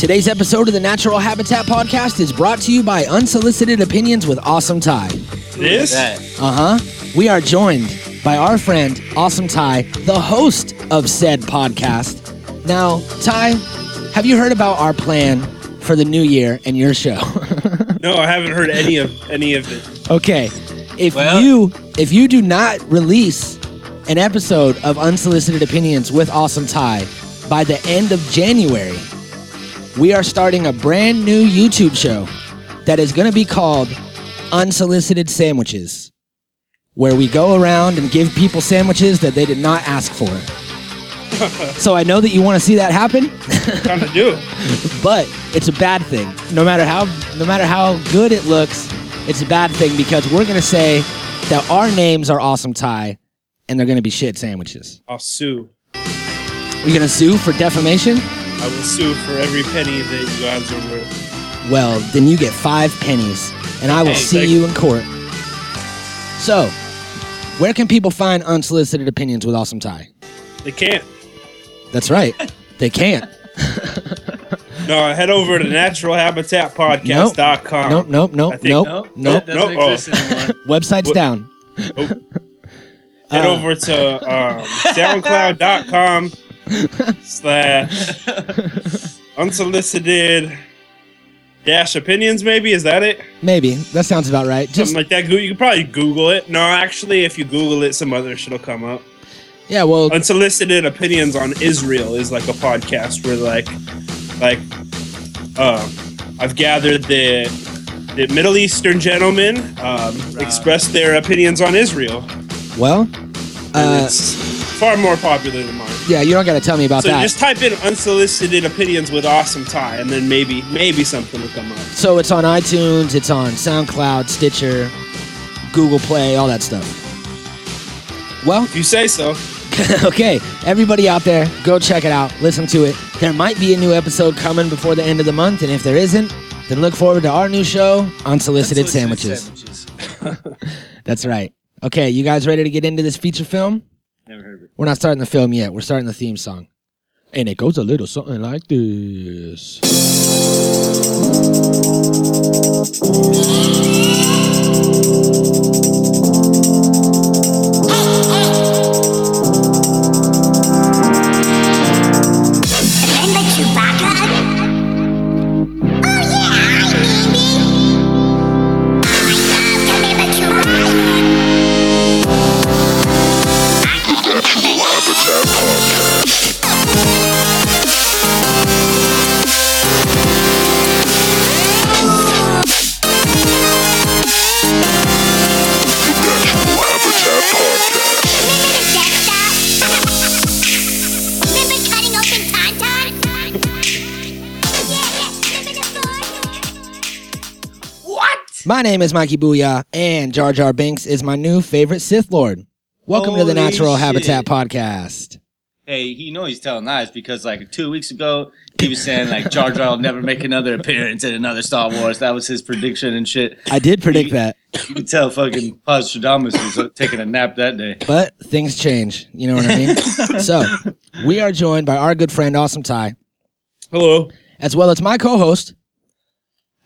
Today's episode of the Natural Habitat Podcast is brought to you by Unsolicited Opinions with Awesome Ty. This? Uh huh. We are joined by our friend Awesome Ty, the host of said podcast. Now, Ty, have you heard about our plan for the new year and your show? No, I haven't heard any of any of it. okay. If Well- you if you do not release an episode of Unsolicited Opinions with Awesome Ty by the end of January, we are starting a brand new YouTube show that is going to be called Unsolicited Sandwiches, where we go around and give people sandwiches that they did not ask for. so I know that you want to see that happen, Time to do it. but it's a bad thing. No matter how no matter how good it looks, it's a bad thing because we're going to say that our names are Awesome Ty and they're going to be shit sandwiches. I'll sue. You're going to sue for defamation? I will sue for every penny that you guys are worth. Well, then you get five pennies, and I will Hey, see you in court. So, where can people find unsolicited opinions with Awesome Ty? They can't. That's right, they can't. No, head over to naturalhabitatpodcast.com. Nope, nope, nope, I think- nope, Nope, nope. that Nope. exist anymore. Website's What- down. Head Uh. over to um, soundcloud.com slash unsolicited dash opinions, maybe? Is that it? Maybe that sounds about right. Just Something like that. Go- You can probably Google it. No, actually, if you Google it, some other shit will come up. yeah, well, unsolicited opinions on Israel is like a podcast where like like uh, I've gathered the the Middle Eastern gentlemen um, express their opinions on Israel. well, And uh, it's far more popular than mine. Yeah. You don't got to tell me about So that. just type in unsolicited opinions with awesome Ty, and then maybe maybe something will come up. So it's on iTunes, it's on SoundCloud, Stitcher, Google Play, all that stuff. Well, If you say so. okay, everybody out there, go check it out. Listen to it. There might be a new episode coming before the end of the month, and if there isn't, then look forward to our new show, Unsolicited Sandwiches. That's right. Okay, you guys ready to get into this feature film? Never heard of it. We're not starting the film yet. We're starting the theme song. And it goes a little something like this. My name is Mikey Booyah, and Jar Jar Binks is my new favorite Sith Lord. Welcome to the Natural shit. Habitat Podcast. Hey, he know he's telling lies because like two weeks ago he was saying like Jar Jar will never make another appearance in another Star Wars. That was his prediction and shit. I did predict that, You could tell fucking Stradamus was taking a nap that day. but things change. You know what I mean? so, we are joined by our good friend Awesome Ty, Hello. as well as my co host.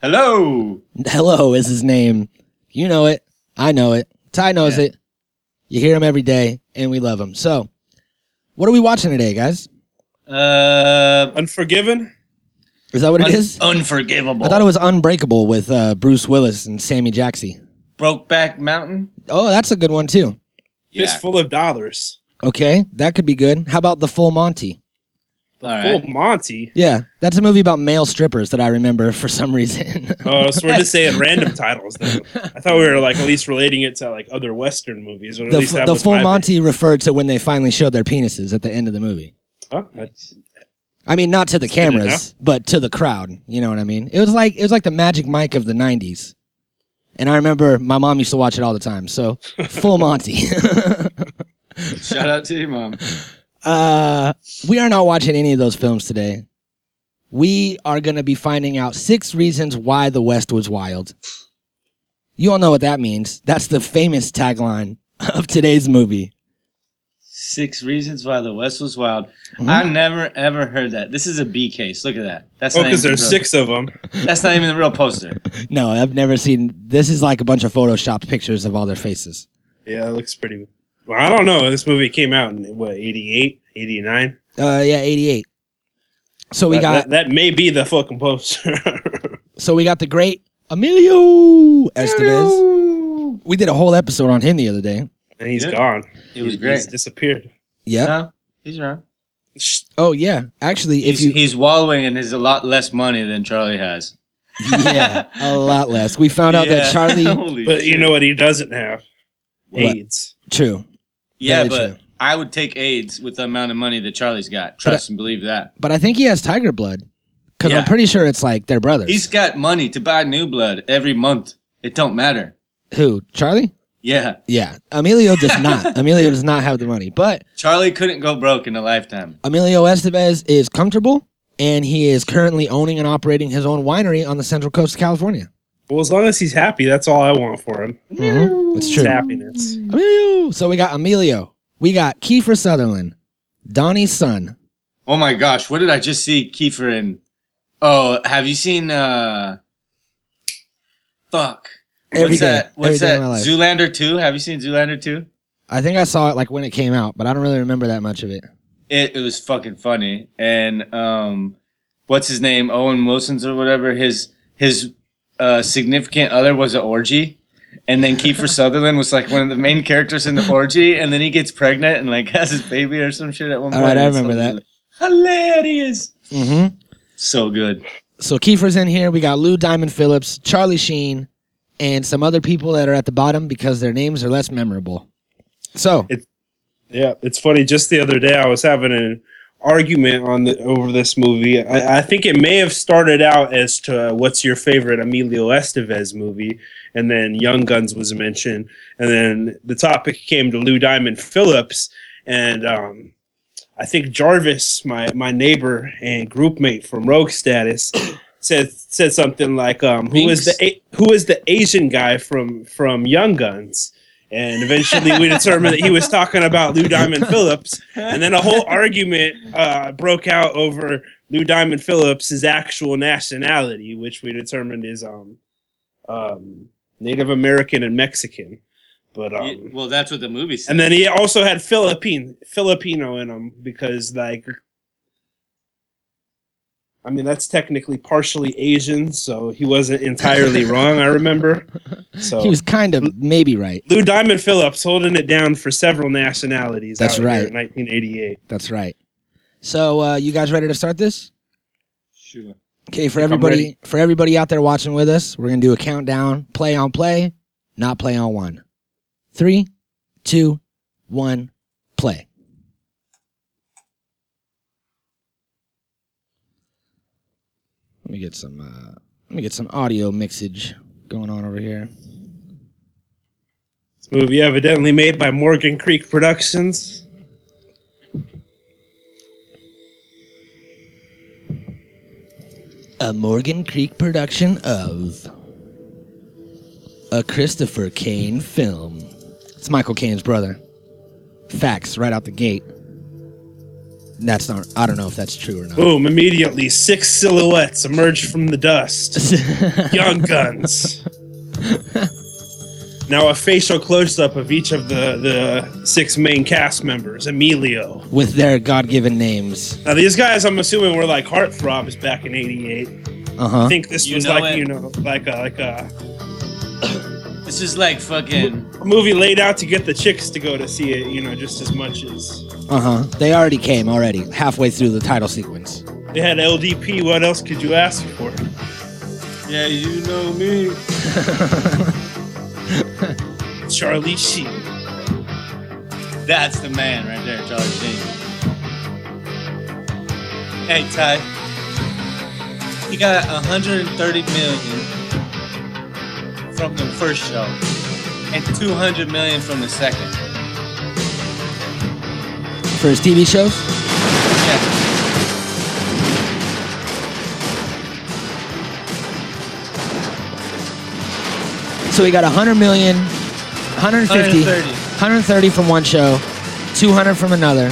Hello. Hello is his name. You know it. I know it. Ty knows Yeah. it. You hear him every day, and we love him. So, what are we watching today, guys? Uh, Unforgiven? Is that what it un- is? unforgivable. I thought it was Unbreakable with uh, Bruce Willis and Sammy Jaxie. Brokeback Mountain. Oh, that's a good one too. Fistful of dollars. Okay, that could be good. How about The Full Monty? All Full. Monty. Yeah, that's a movie about male strippers that I remember for some reason. Oh, so we're just saying random titles. Then. I thought we were like at least relating it to like other Western movies. Or at the least that the Full my- Monty referred to when they finally showed their penises at the end of the movie. Oh, that's, I mean, not to the cameras, but to the crowd. You know what I mean? It was like it was like the Magic Mike of the '90s. And I remember my mom used to watch it all the time. So, Full Monty. Shout out to your mom. Uh, we are not watching any of those films today. We are going to be finding out six reasons why the West was wild. You all know what that means. That's the famous tagline of today's movie. Six reasons why the West was wild. Mhm. I never ever heard that. This is a B case. Look at that. That's Oh, not because even there's the real- six of them. That's not even the real poster. No, I've never seen. This is like a bunch of photoshopped pictures of all their faces. Yeah, it looks pretty. Well, I don't know. This movie came out in what 88, 89? Uh, yeah, eighty-eight. So we that, got that, that may be the fucking poster. so we got the great Emilio Estevez. We did a whole episode on him the other day. and he's Yeah. gone. He was He's great. disappeared. Yeah, No, he's around. Oh yeah. Actually, if He's, you he's wallowing in his a lot less money than Charlie has. yeah, a lot less. We found out that Charlie. But you know what he doesn't have? What? AIDS. True, Yeah, but. I would take AIDS with the amount of money that Charlie's got. Trust and believe that. but I think he has tiger blood because I'm pretty sure it's like they're brothers. He's got money to buy new blood every month. It don't matter. Who? Charlie? Yeah, Yeah. Emilio does not. Emilio does not have the money, but Charlie couldn't go broke in a lifetime. Emilio Estevez is comfortable and he is currently owning and operating his own winery on the central coast of California. Well, as long as he's happy, that's all I want for him. Mhm. It's It's true. happiness. Emilio. So we got Emilio. We got Kiefer Sutherland, Donnie's son. Oh my gosh, what did I just see Kiefer in? Oh, have you seen uh fuck. Every what's day. that? What's day that? of my life. Zoolander 2? Have you seen Zoolander 2? I think I saw it like when it came out, but I don't really remember that much of it. It, it was fucking funny. And um what's his name? Owen Wilson's or whatever. His his uh significant other was an orgy. And then Kiefer Sutherland was like one of the main characters in the orgy, and then he gets pregnant and like has his baby or some shit at one All point. right, I remember so- that. Hilarious. Mm-hmm. So good. So Kiefer's in here. We got Lou Diamond Phillips, Charlie Sheen, and some other people that are at the bottom because their names are less memorable. So Yeah, it's funny. Just the other day, I was having an argument on the over this movie. I, I think it may have started out as to uh, what's your favorite Emilio Estevez movie, and then Young Guns was mentioned, and then the topic came to Lou Diamond Phillips, and um, I think Jarvis, my my neighbor and groupmate from Rogue Status. Said, said something like um, who is the who is the Asian guy from from Young Guns and eventually we determined that he was talking about Lou Diamond Phillips. And then a whole argument uh, broke out over Lou Diamond Phillips' actual nationality, which we determined is um, um, Native American and Mexican. But um, Yeah, well, that's what the movie said. and then he also had Philippine Filipino in him because like I mean that's technically partially Asian, so he wasn't entirely wrong, I remember. So he was kind of maybe right. Lou Diamond Phillips holding it down for several nationalities. That's out here right. in 1988. That's right. So uh, you guys ready to start this? Sure. Okay, for everybody for everybody out there watching with us, we're gonna do a countdown. Play on play, not play on one. Three, two, one, play. Me get some uh let me get some audio mixage going on over here. This movie evidently made by Morgan Creek Productions. A Morgan Creek production of a Christopher Cain film. It's Michael Caine's brother. Facts right out the gate. That's not. I don't know if that's true or not. Boom! Immediately, six silhouettes emerge from the dust. Young Guns. now a facial close-up of each of the the six main cast members. Emilio. With their God-given names. Now these guys, I'm assuming, were like heartthrobs back in '88. Uh I huh. think this You was like it. you know like a like a, This is like fucking. a movie laid out to get the chicks to go to see it. You know, just as much as Uh huh. They already came already halfway through the title sequence. they had LDP. What else could you ask for? Yeah, you know me. Charlie Sheen. That's the man right there, Charlie Sheen. Hey, Ty. He got 130 million from the first show and 200 million from the second. For his TV shows? Yeah. So he got 100 million, 150, 130. 130 from one show, 200 from another,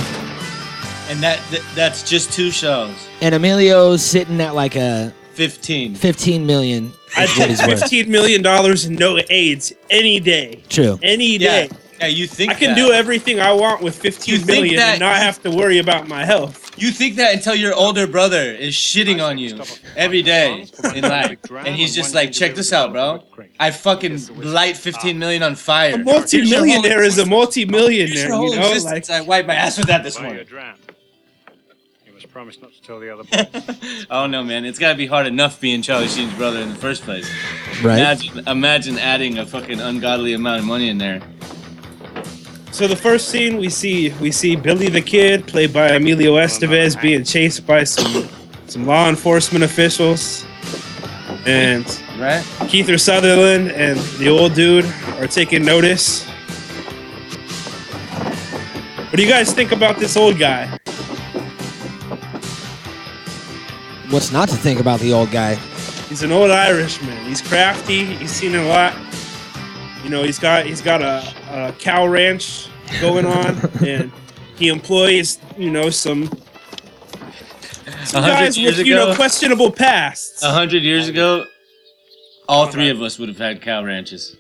And that, th- that's just two shows. and Emilio's sitting at like a 15. 15 million. I'd Is what take he's worth. fifteen million dollars and no AIDS any day, True. any day. Yeah, you think I can that. do everything I want with You fifteen think million that- and not have to worry about my health. You think that until your older brother is shitting on you every day in life, and he's just like, "Check this out, bro. I fucking light 15 million on fire. A multi-millionaire is a multi-millionaire, Here's your whole you know. Like I wiped my ass with that this While you're morning. Drowned, promise not to tell the other boys. oh no, man! It's gotta be hard enough being Charlie Sheen's brother in the first place. Right. Imagine, imagine adding a fucking ungodly amount of money in there. So the first scene we see we see Billy the Kid, played by Emilio Estevez, being chased by some some law enforcement officials, and Right? Keither Sutherland and the old dude are taking notice. What do you guys think about this old guy? What's not to think about the old guy? He's an old Irishman. He's crafty. He's seen a lot. You know, he's got he's got a, a cow ranch going on, and he employs you know some, some guys years with you know questionable pasts. A hundred years ago, all three of us would have had cow ranches.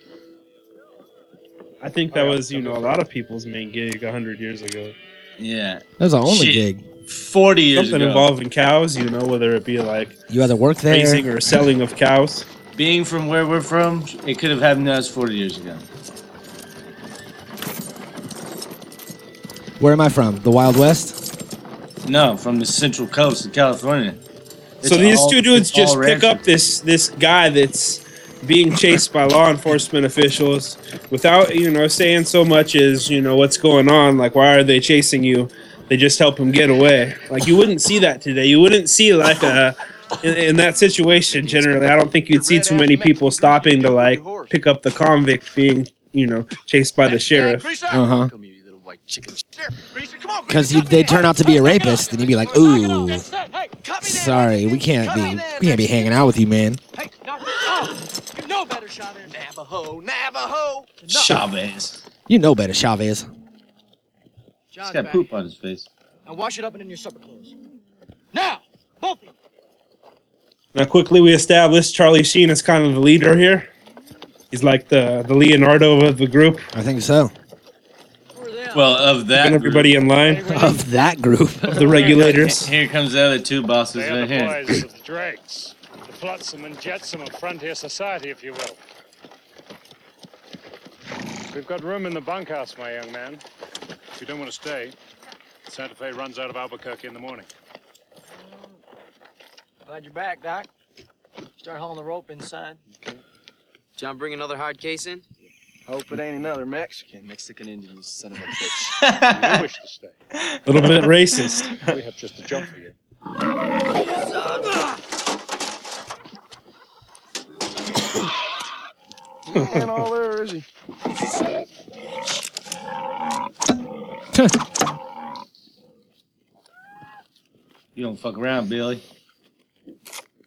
I think that was you know a lot of people's main gig a hundred years ago. Yeah, That was our only Shit. gig. Forty years Something ago. involving cows, you know, whether it be like You either work there. raising or selling of cows. Being from where we're from, it could have happened to us forty years ago. Where am I from? The Wild West? No, from the Central Coast of California. so these all- two dudes just pick ranchers. up this this guy that's being chased by law enforcement officials without you know saying so much as you know what's going on like why are they chasing you they just help him get away like you wouldn't see that today you wouldn't see like a in, in that situation generally i don't think you'd see too many people stopping to like pick up the convict being you know chased by the sheriff Uh huh. Because they turn out to be a rapist, and you'd be like, "Ooh, sorry, we can't be, we can't be hanging out with you, man." You know better, Chavez. Navajo, Navajo. Chavez. You know better, Chavez. He's John's got back. poop on his face. Now wash it up and in your supper clothes. Now, both of you. now quickly we established charlie sheen is kind of the leader here he's like the the leonardo of the group I think so. Who are them? Well, of that, and everybody in line Of that group. of the regulators Here comes the other two bosses They are right the here. boys of the dregs, the flotsam and jetsam of frontier society, if you will. We've got room in the bunkhouse, my young man. If you don't want to stay, Santa Fe runs out of Albuquerque in the morning. Glad you're back, Doc. Start hauling the rope inside. John, bring another hard case in? Hope it ain't another Mexican. Mexican Indian, you son of a bitch. You wish to stay, a little bit racist we have just a job for you. Ain't all there, is he? You don't fuck around, Billy.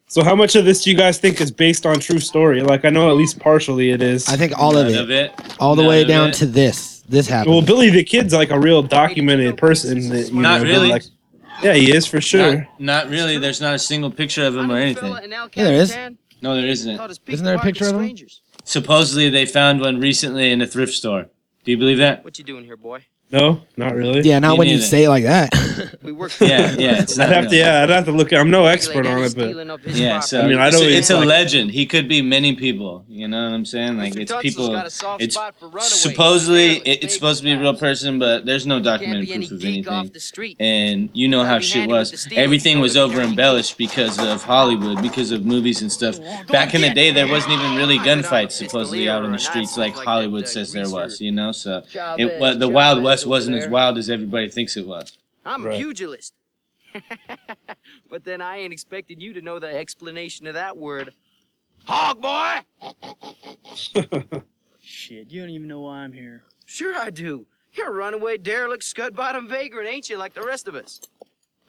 So how much of this do you guys think is based on true story? Like I know at least partially it is. I think all of None it, it. all the None way of down it. to this. This happened. well, Billy the Kid's like a real documented person. That, you Not know, really. Like, yeah, he is for sure. Not, not really. There's not a single picture of him or anything. Yeah, there is. No, there isn't. Isn't there a picture of him? Supposedly, they found one recently in a thrift store. Do you believe that? What you doing here, boy? No, not really. yeah, not Me when you neither. say it like that. We work. Yeah, yeah. It's I'd not have to. real. Yeah, I'd have to look. I'm no expert on it, but Yeah, so I mean, I it's, don't a, it's a even- legend. He could be many people. You know what I'm saying? Like it's people. got a soft It's spot for runaways. supposedly it, it's supposed to be a real person, but there's no Can't documented proof of anything. street. And you know how shit handy with the was. Everything was over embellished because of Hollywood, because of movies and stuff. Back in the day, there wasn't even really gunfights supposedly out on the streets like Hollywood says there was. You know, so it was the Wild West wasn't as wild as everybody thinks it was. I'm Right. a pugilist. but then I ain't expecting you to know the explanation of that word. Hog boy! Shit, you don't even know why I'm here. Sure I do. You're a runaway, derelict, scud-bottom vagrant, ain't you, like the rest of us?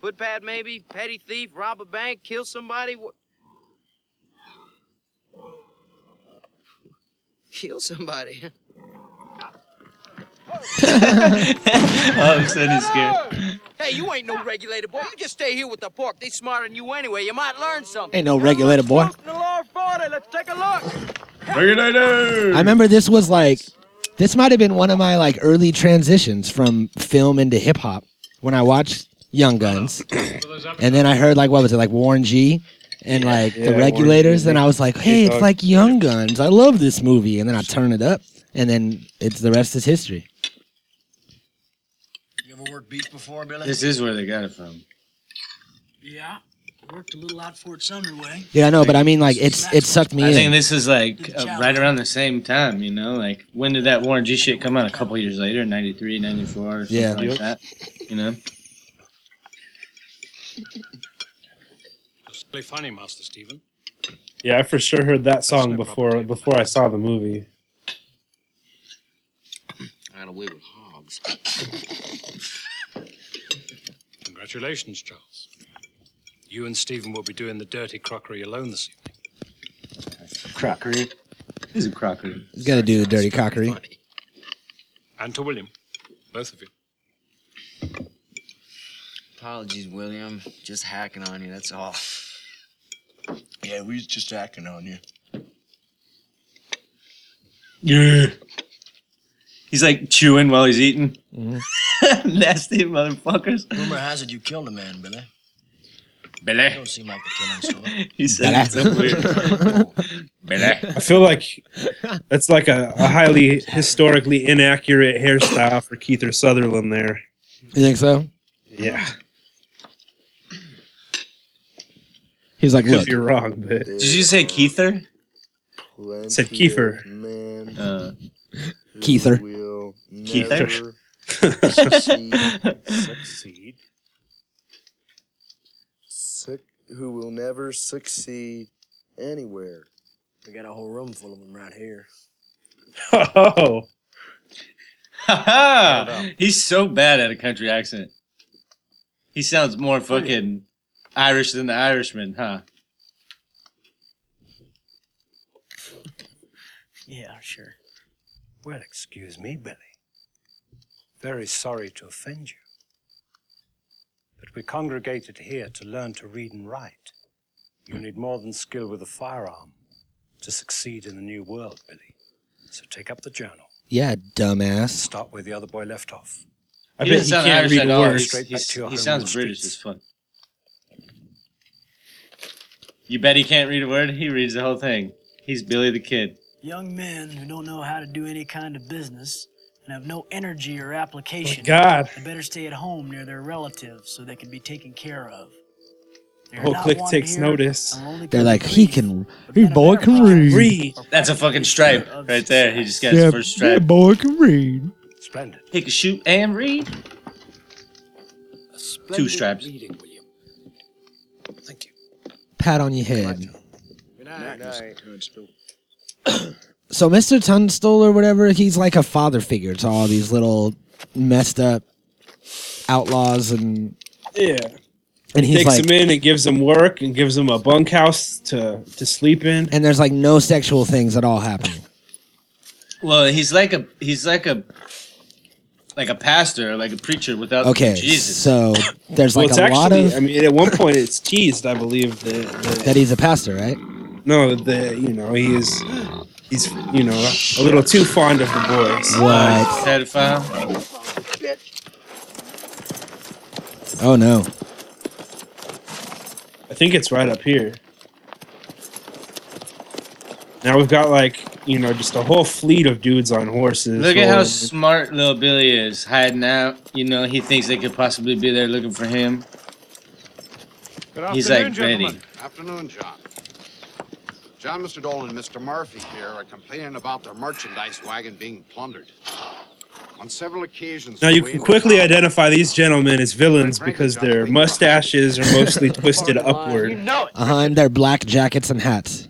Footpad maybe, petty thief, rob a bank, kill somebody. Wha- Kill somebody. All of a sudden scared. Hey, you ain't no regulator, boy. You just stay here with the pork. They smarter than you anyway. You might learn something. Ain't no regulator, boy. Crossing the lower 40. Let's take a look. Regulator. I remember this was like, this might have been one of my like early transitions from film into hip hop when I watched Young Guns, and then I heard like what was it like Warren G. And like Yeah, the Warren regulators, G. and I was like, "Hey, it's like Young Guns. I love this movie." And then I turn it up, and then it's the rest is history. You ever worked beef before, Billy? This is where they got it from. Yeah. Worked a little out Fort Sumner way. Yeah, I know, but I mean, like it's it sucked me in. I in. think this is like uh, right around the same time, you know? Like, when did that Warren G shit come out? A couple years later, 93, 94, or something Yeah. like Yep. that. You know? It's really funny, Master Stephen. Yeah, I for sure heard that song before before I saw the movie. I got away with hogs. Congratulations, Charles. You and Stephen will be doing the dirty crockery alone this evening. Crockery. Who's a crockery? You gotta do the dirty cockery. And to William. Both of you. Apologies, William. Just hacking on you, that's all. Yeah, we was just acting on you. Yeah. He's like chewing while he's eating. Mhm. Nasty motherfuckers. Rumor has it you killed a man, Billy. Billy. Don't seem like the killing story. He said it so weird. Billy. I feel like that's like a, a highly historically inaccurate hairstyle for Keither Sutherland there. You think so? Yeah, He's like, because look, you're wrong, but Did you say Keither? Said Kiefer. Man Uh, Keither. will Keither. never succeed, succeed. Sick, who will never succeed anywhere. We got a whole room full of them right here. oh, Haha! He's so bad at a country accent. He sounds more fucking Irish than the Irishman, huh? Yeah, sure. Well, excuse me, Billy. Very sorry to offend you. But we congregated here to learn to read and write. You need more than skill with a firearm to succeed in the new world, Billy. So take up the journal yeah, and dumbass. start where the other boy left off. I he bet he can't Irish read at all. words. He's- Straight back he's- to your he home sounds British streets. as fuck. You bet he can't read a word? He reads the whole thing. He's Billy the Kid. Young men who don't know how to do any kind of business and have no energy or application. God. They better stay at home near their relatives so they can be taken care of. They're Whole clique takes here notice. They're like, he can, he boy can read. Read. That's a fucking stripe right there. He just got his Yeah, first yeah, stripe. boy can read. Splendid. He can shoot and read. A splendid stripes. Reading, William. Thank you. Pat on your head. Good night. So Mr. Tunstall or whatever, he's like a father figure to all these little messed up outlaws and Yeah, and he's takes like him in and gives them work and gives them a bunkhouse to to sleep in. and there's like no sexual things at all happening. Well, he's like a he's like a like a pastor, like a preacher without Okay, Jesus. so there's Well, like it's a lot of I mean, at one point, it's teased. I believe that. that that he's a pastor, right? No, the you know he is he's you know a little too fond of the boys. What? Pedophile. Oh no. I think it's right up here. Now we've got like you know just a whole fleet of dudes on horses. Look at how rolling. smart little Billy is, hiding out. You know, he thinks they could possibly be there looking for him. Good He's afternoon, like gentlemen. ready. Afternoon, John. John, Mr. Dolan, and Mr. Murphy here are complaining about their merchandise wagon being plundered. On several occasions. Now you can quickly identify these gentlemen as villains because their mustaches are mostly twisted upward. Uh huh. And they're black jackets and hats.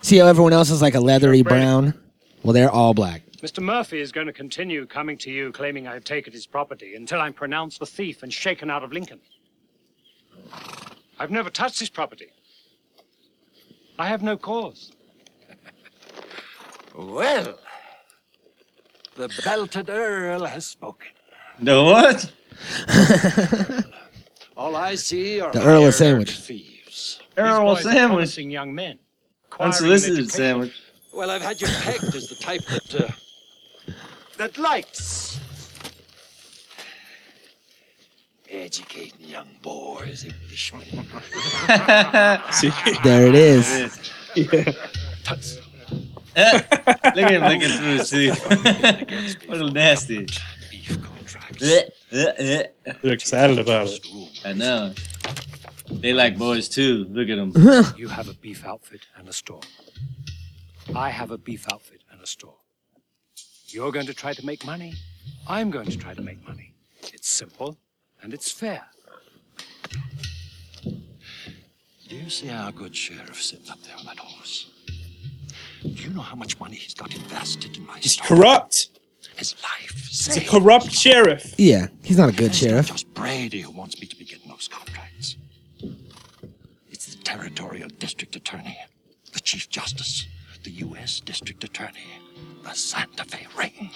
See how everyone else is like a leathery brown? Well, they're all black. Mr. Murphy is going to continue coming to you claiming I've taken his property until I'm pronounced the thief and shaken out of Lincoln. I've never touched his property. I have no cause. Well, The belted Earl has spoken. The what? All I see are The Earl of Sandwich. thieves. Earl of These boys are Sandwich. young men. acquiring an Unsolicited education. sandwich. Well, I've had you pegged as the type that uh, that likes educating young boys, Englishmen. There it is. Eh, Look at him looking through his teeth. Little nasty. Eh, eh. They're excited about it. I know. They like boys too. Look at them. you have a beef outfit and a store. I have a beef outfit and a store. You're going to try to make money. I'm going to try to make money. It's simple and it's fair. Do you see our good sheriff sitting up there on that horse? Do you know how much money he's got invested in my He's store? corrupt. His life He's a saved. corrupt sheriff. Yeah, he's not a good sheriff. It's just Brady who wants me to be getting those contracts. It's the territorial district attorney, the chief justice, the U.S. district attorney, the Santa Fe ring.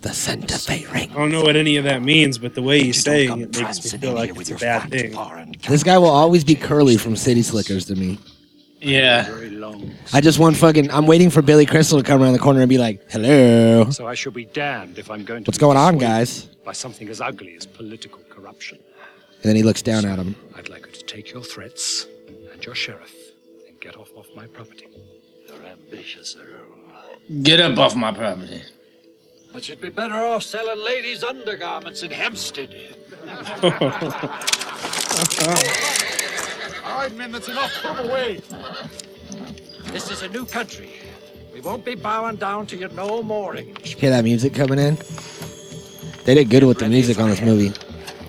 The Santa Fe ring. I don't know what any of that means, but the way he's You don't saying it makes me feel like here with it's a bad thing. This guy will always be Curly from City Slickers to me. Yeah. I just want fucking. I'm waiting for Billy Crystal to come around the corner and be like, "Hello, So I shall be damned if I'm going to what's going on, guys?" By something as ugly as political corruption. And then he looks down at him. I'd like you to take your threats and your sheriff and get off off my property. You're ambitious, Earl. Get up off my property. But you'd be better off selling ladies' undergarments in Hempstead. All right, men, that's enough. Come away. This is a new country. We won't be bowing down to you no more, English. Hear that music coming in? They did good with the music on this movie.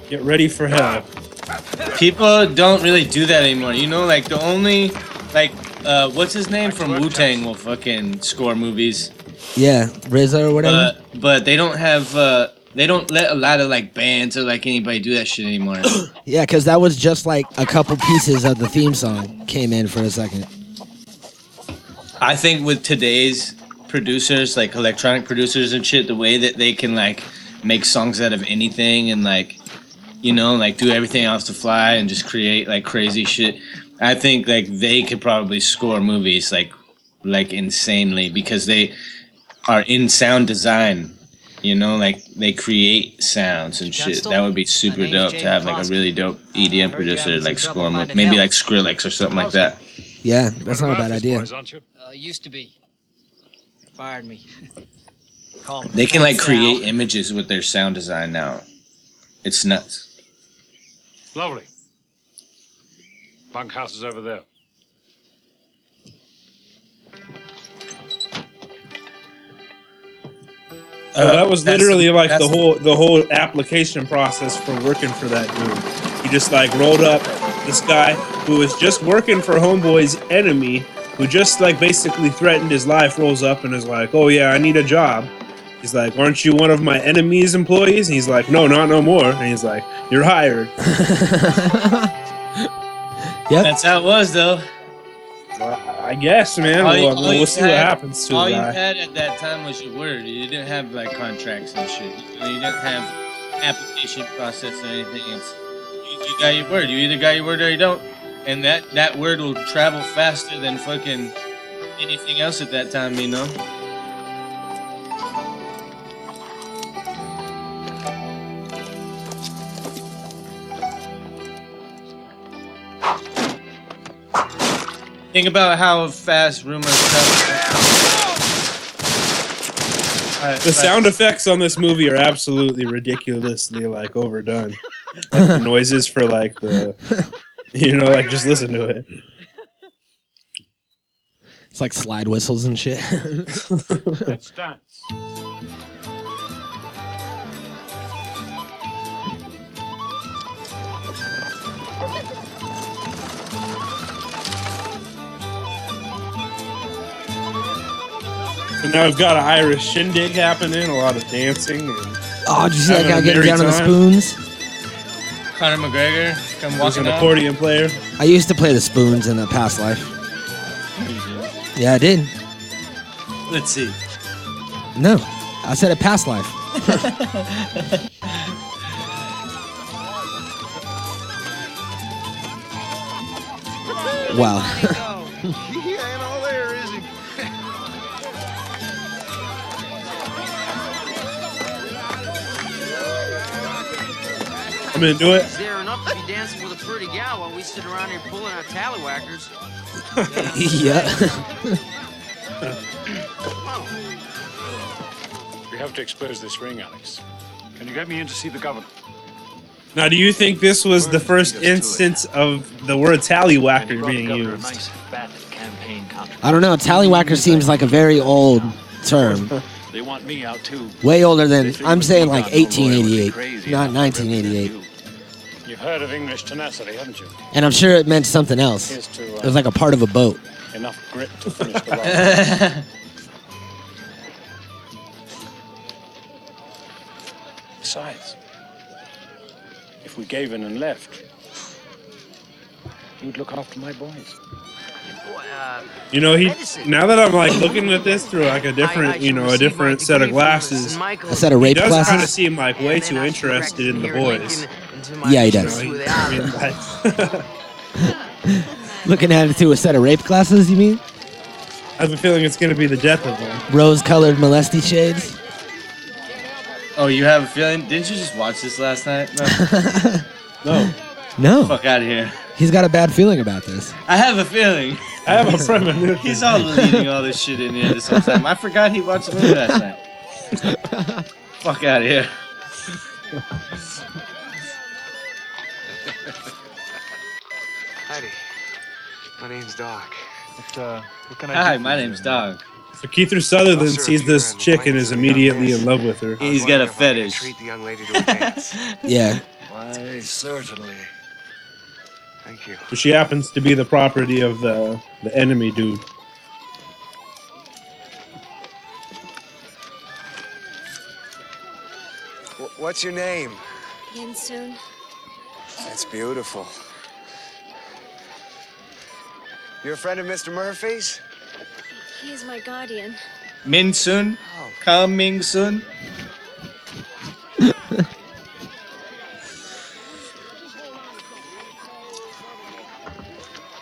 Get ready for hell. People don't really do that anymore. You know, like the only, like, uh, what's his name from Wu Tang will fucking score movies. Yeah, RZA or whatever. But but they don't have uh they don't let a lot of like bands or like anybody do that shit anymore. yeah, because that was just like a couple pieces of the theme song came in for a second. I think with today's producers, like electronic producers and shit, the way that they can like make songs out of anything and like you know, like do everything off the fly and just create like crazy shit. I think like they could probably score movies like like insanely because they are in sound design. You know, like they create sounds and shit. That would be super dope to have like a really dope EDM producer like score a movie. Maybe like Skrillex or something like that. Yeah, that's not a bad idea. Uh, used to be. Fired me. They can like create images with their sound design now. It's nuts. Lovely. Bunkhouse is over there. So that was that's- literally like the whole the whole application process for working for that dude. He just like rolled up this guy who was just working for Homeboy's enemy, who just like basically threatened his life. Rolls up and is like, "Oh yeah, I need a job." He's like, "Aren't you one of my enemy's employees?" And he's like, "No, not no more." And he's like, "You're hired." Yep. That's how it was though. I guess, man. All you- We'll, we'll you see what happens to All the you guy. had at that time was your word. You didn't have like contracts and shit. You, know, you didn't have application process or anything. It's, you, you got your word. You either got your word or you don't. And that that word will travel faster than fucking anything else at that time. You know. Think about how fast rumors travel. Alright, The right. sound effects on this movie are absolutely ridiculously like overdone. Like the noises for like the, you know, like just listen to it. It's like slide whistles and shit. Let's dance. So now we've got an Irish shindig happening, a lot of dancing. And oh, did you see that Having guy getting merry down on the spoons? Conor McGregor come He's walking an accordion player. I used to play the spoons in a past life. Yeah, I did. Let's see. No, I said a past life. Wow. gonna do it. There enough to be dancing with a pretty gal while we sit around here pulling our tallywhackers. yeah. We have to expose this ring, Alex. Can you get me in to see the governor? Now, do you think this was the first instance of the word tallywhacker being used? I don't know. Tallywhacker seems like a very old term. They want me out too. Way older than I'm saying like 1888, not 1988. You've heard of English tenacity, haven't you? And I'm sure it meant something else. To, uh, It was like a part of a boat. Enough grit to finish the ride. Besides, if we gave in and left, you'd look after my boys. You know, he. Now that I'm like looking at this through like a different, you know, a different set of glasses, A set of he rape does glasses? kind of seem like way too interested in the boys. Yeah, he does. You he- I mean, like- Looking at it through a set of rape glasses, you mean? I have a feeling it's gonna be the death of him. Rose-colored molesty shades. Oh, you have a feeling? Didn't you just watch this last night? No. no. No. Fuck out of here. He's got a bad feeling about this. I have a feeling. I have a premonition. He's all leading all this shit in here this whole time. I forgot he watched the movie last night. Fuck out of here. Heidi, my name's Doc. What, uh, what can Hi, my name's Dog. So Keith Sutherland sees this chick and is immediately in love with her. He's got a fetish. Treat the young lady to a dance. Yeah. Why, certainly. Thank you. So she happens to be the property of the the enemy dude. What's your name? Yen Sun. That's beautiful. You're a friend of Mr. Murphy's? He is my guardian. Min Sun? Oh. Coming soon?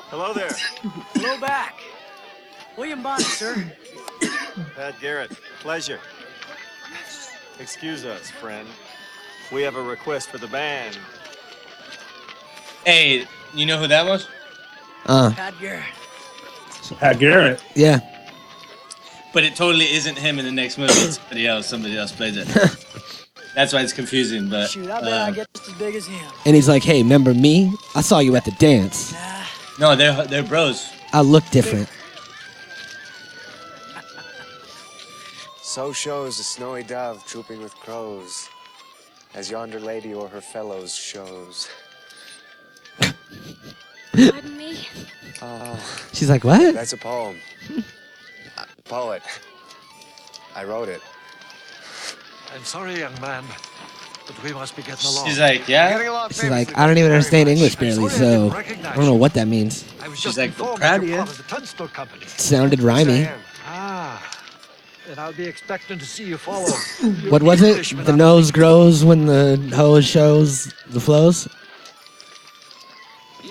Hello there. Hello back. William Bonney, sir. Pat Garrett, pleasure. Excuse us, friend. We have a request for the band. Hey, you know who that was? Uh, Pat Garrett. Pat Garrett. yeah. But it totally isn't him in the next movie. It's somebody else. Somebody else plays it. That's why it's confusing. But Shoot, I bet I uh, get just as big as him. And he's like, hey, remember me? I saw you at the dance. no, they're they're bros. I look different. So shows the snowy dove trooping with crows, as yonder lady or her fellows shows. Pardon me? Oh, She's like, what? that's a poem. A poet. I wrote it. I'm sorry, young man, but we must be getting along. She's like, yeah. Along She's like, I don't even understand English barely, so I don't know what that means. I was She's just like, informed proud that of you're part of the Tunstall Company. Sounded rhymey. Ah, then I'll be expecting to see you follow. What was it? The nose grows when the hose shows the flows?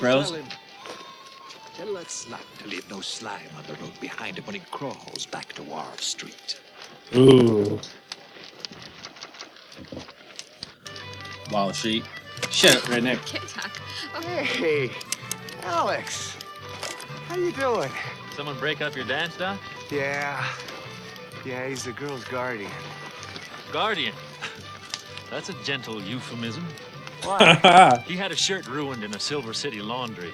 Bros. Tell that slut to leave no slime on the road behind him when he crawls back to Wall Street. Ooh. Wall Street. Shut up, redneck. Hey, Alex. How you doing? Someone break up your dance, Doc? Yeah. Yeah, he's the girl's guardian. Guardian. That's a gentle euphemism. Why? he had a shirt ruined in a Silver City laundry.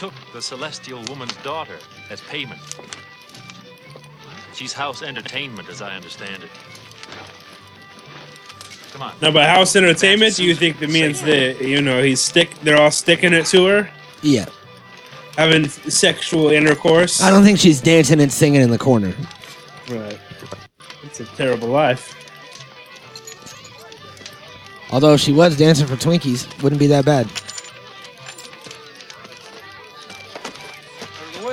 It took the celestial woman's daughter as payment. She's house entertainment, as I understand it. Come on. Now, by house entertainment, do you think that means that you know he's stick? They're all sticking it to her, Yeah. having sexual intercourse. I don't think she's dancing and singing in the corner. Right. It's a terrible life. Although if she was dancing for Twinkies, wouldn't be that bad.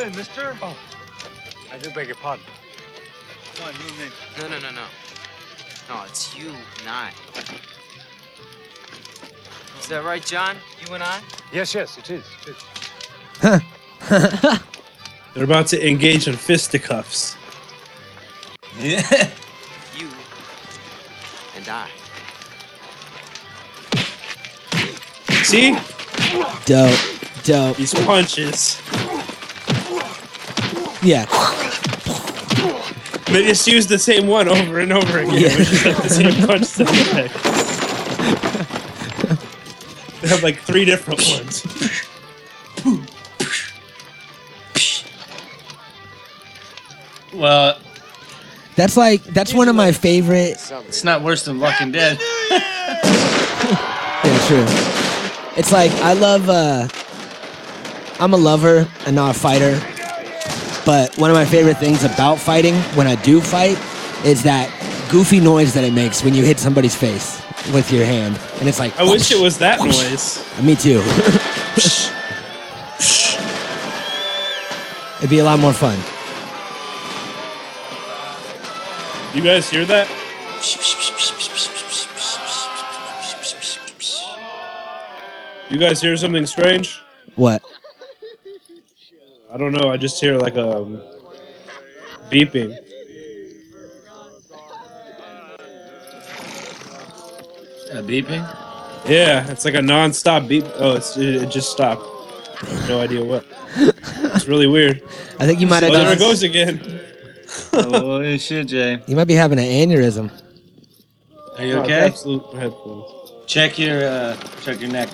In, mister. Oh, I do beg your pardon. Come on, move in. No, no, no, no. No, it's you and I. Is that right, John? You and I? Yes, yes, it is. It is. They're about to engage in fisticuffs. Yeah. You and I. See? Dope. Dope. These punches. Yeah. They just use the same one over and over again. Yeah. Which is like the same punch to the head. They have like three different ones. Well, That's like that's one of my favorite. it's not worse than Walking Dead. Yeah, true. It's like I love. uh I'm a lover and not a fighter, but one of my favorite things about fighting when I do fight is that goofy noise that it makes when you hit somebody's face with your hand, and it's like. I wish it was that noise. Me too. It'd be a lot more fun. You guys hear that? You guys hear something strange? What? I don't know. I just hear like a um, beeping. A beeping? Yeah, it's like a non-stop beep. Oh, it's, it, it just stopped. No idea what. It's really weird. I think you might have Oh, there it done- goes again. oh shit, Jay. You might be having an aneurysm. Are you okay? Absolute headphones. Check your uh, check your neck.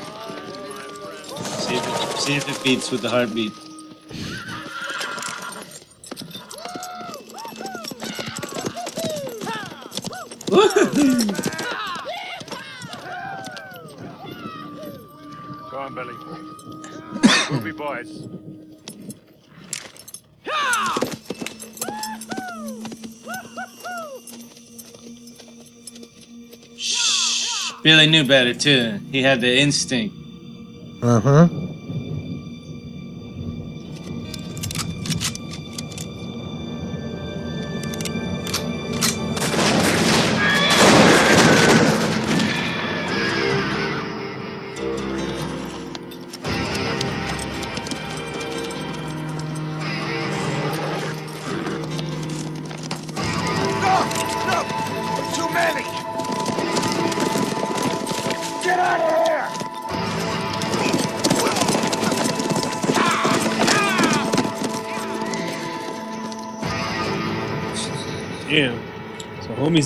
See if it, see if it beats with the heartbeat. Go on, Billy. We'll be boys. Shh. Billy knew better too. He had the instinct. Uh huh.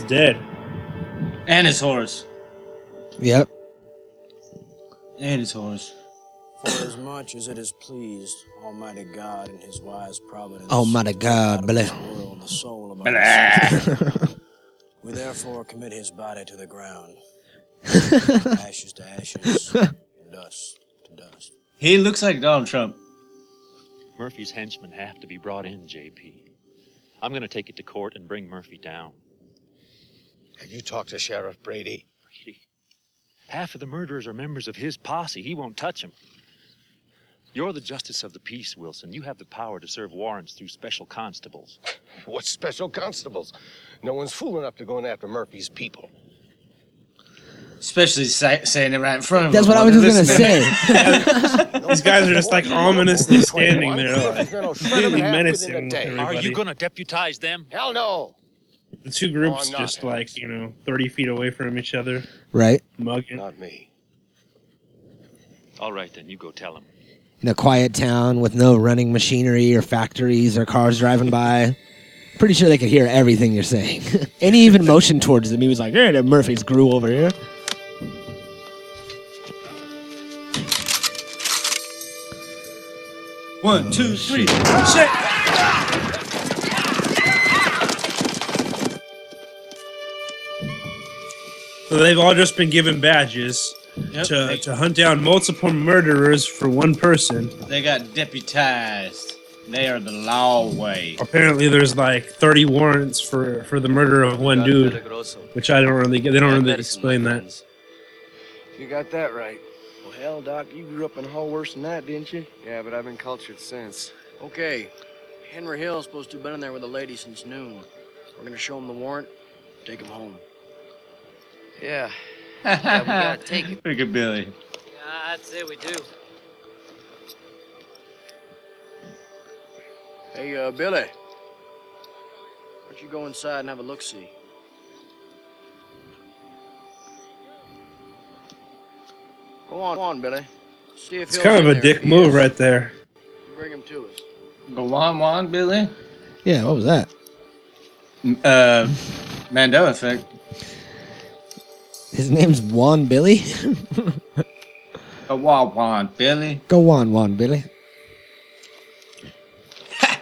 Dead. And his horse. Yep. And his horse. For as much as it has pleased Almighty God and His wise providence, Almighty God, bless. world, the soul of our we therefore commit His body to the ground, ashes to ashes, dust to dust. He looks like Donald Trump. Murphy's henchmen have to be brought in, JP. I'm going to take it to court and bring Murphy down. Have you talked to Sheriff Brady? Brady. Half of the murderers are members of his posse. He won't touch them. You're the justice of the peace, Wilson. You have the power to serve warrants through special constables. What special constables? No one's fool enough to go in after Murphy's people. Especially sa- saying it right in front of That's him. what I was just they're gonna say. These guys are just like ominously standing there, like Shred 'em completely in half menacing within a day. everybody. Are you going to deputize them? Hell no. The two groups Oh, I'm just like you know, thirty feet away from each other, Right. mugging. Not me. All right, then, you go tell him. In a quiet town with no running machinery or factories or cars driving by. Pretty sure they could hear everything you're saying. and he even motioned towards them. He was like, "Hey, that Murphy's grew over here." One, two, three. Shit! So they've all just been given badges to, to hunt down multiple murderers for one person. They got deputized. They are the law way. Apparently, there's like 30 warrants for, for the murder of one dude, which I don't really get. They don't really explain that. You got that right. Well, hell, Doc, you grew up in a hole worse than that, didn't you? Yeah, but I've been cultured since. Okay, Henry Hill's supposed to have been in there with a lady since noon. We're gonna show him the warrant, take him home. Yeah. yeah, we gotta take it. Look at Billy. Yeah, I'd say we do. Hey, uh, Billy. Why don't you go inside and have a look-see? Go on, go on, Billy. See if It's kind of a dick If move right there. Bring him to us. Go on, on, Billy. Yeah, what was that? Uh, Mandela effect. His name's Juan Billy. Go on, on, Billy. Go on, Juan Billy. Yeah,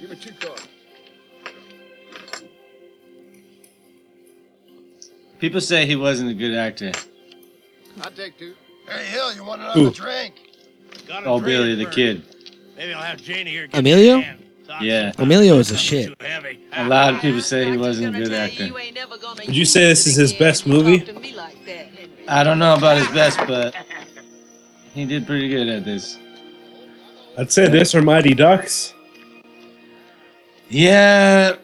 give me two cards. People say he wasn't a good actor. I'll take two. Hey, Hill, you want Ooh. another drink? Oh, Billy the kid. Maybe I'll have Janie here. Emilio? Yeah. Emilio is a shit. A lot of people say he wasn't a good actor. Would you say this is his best movie? I don't know about his best, but he did pretty good at this. I'd say this or Mighty Ducks. Yeah,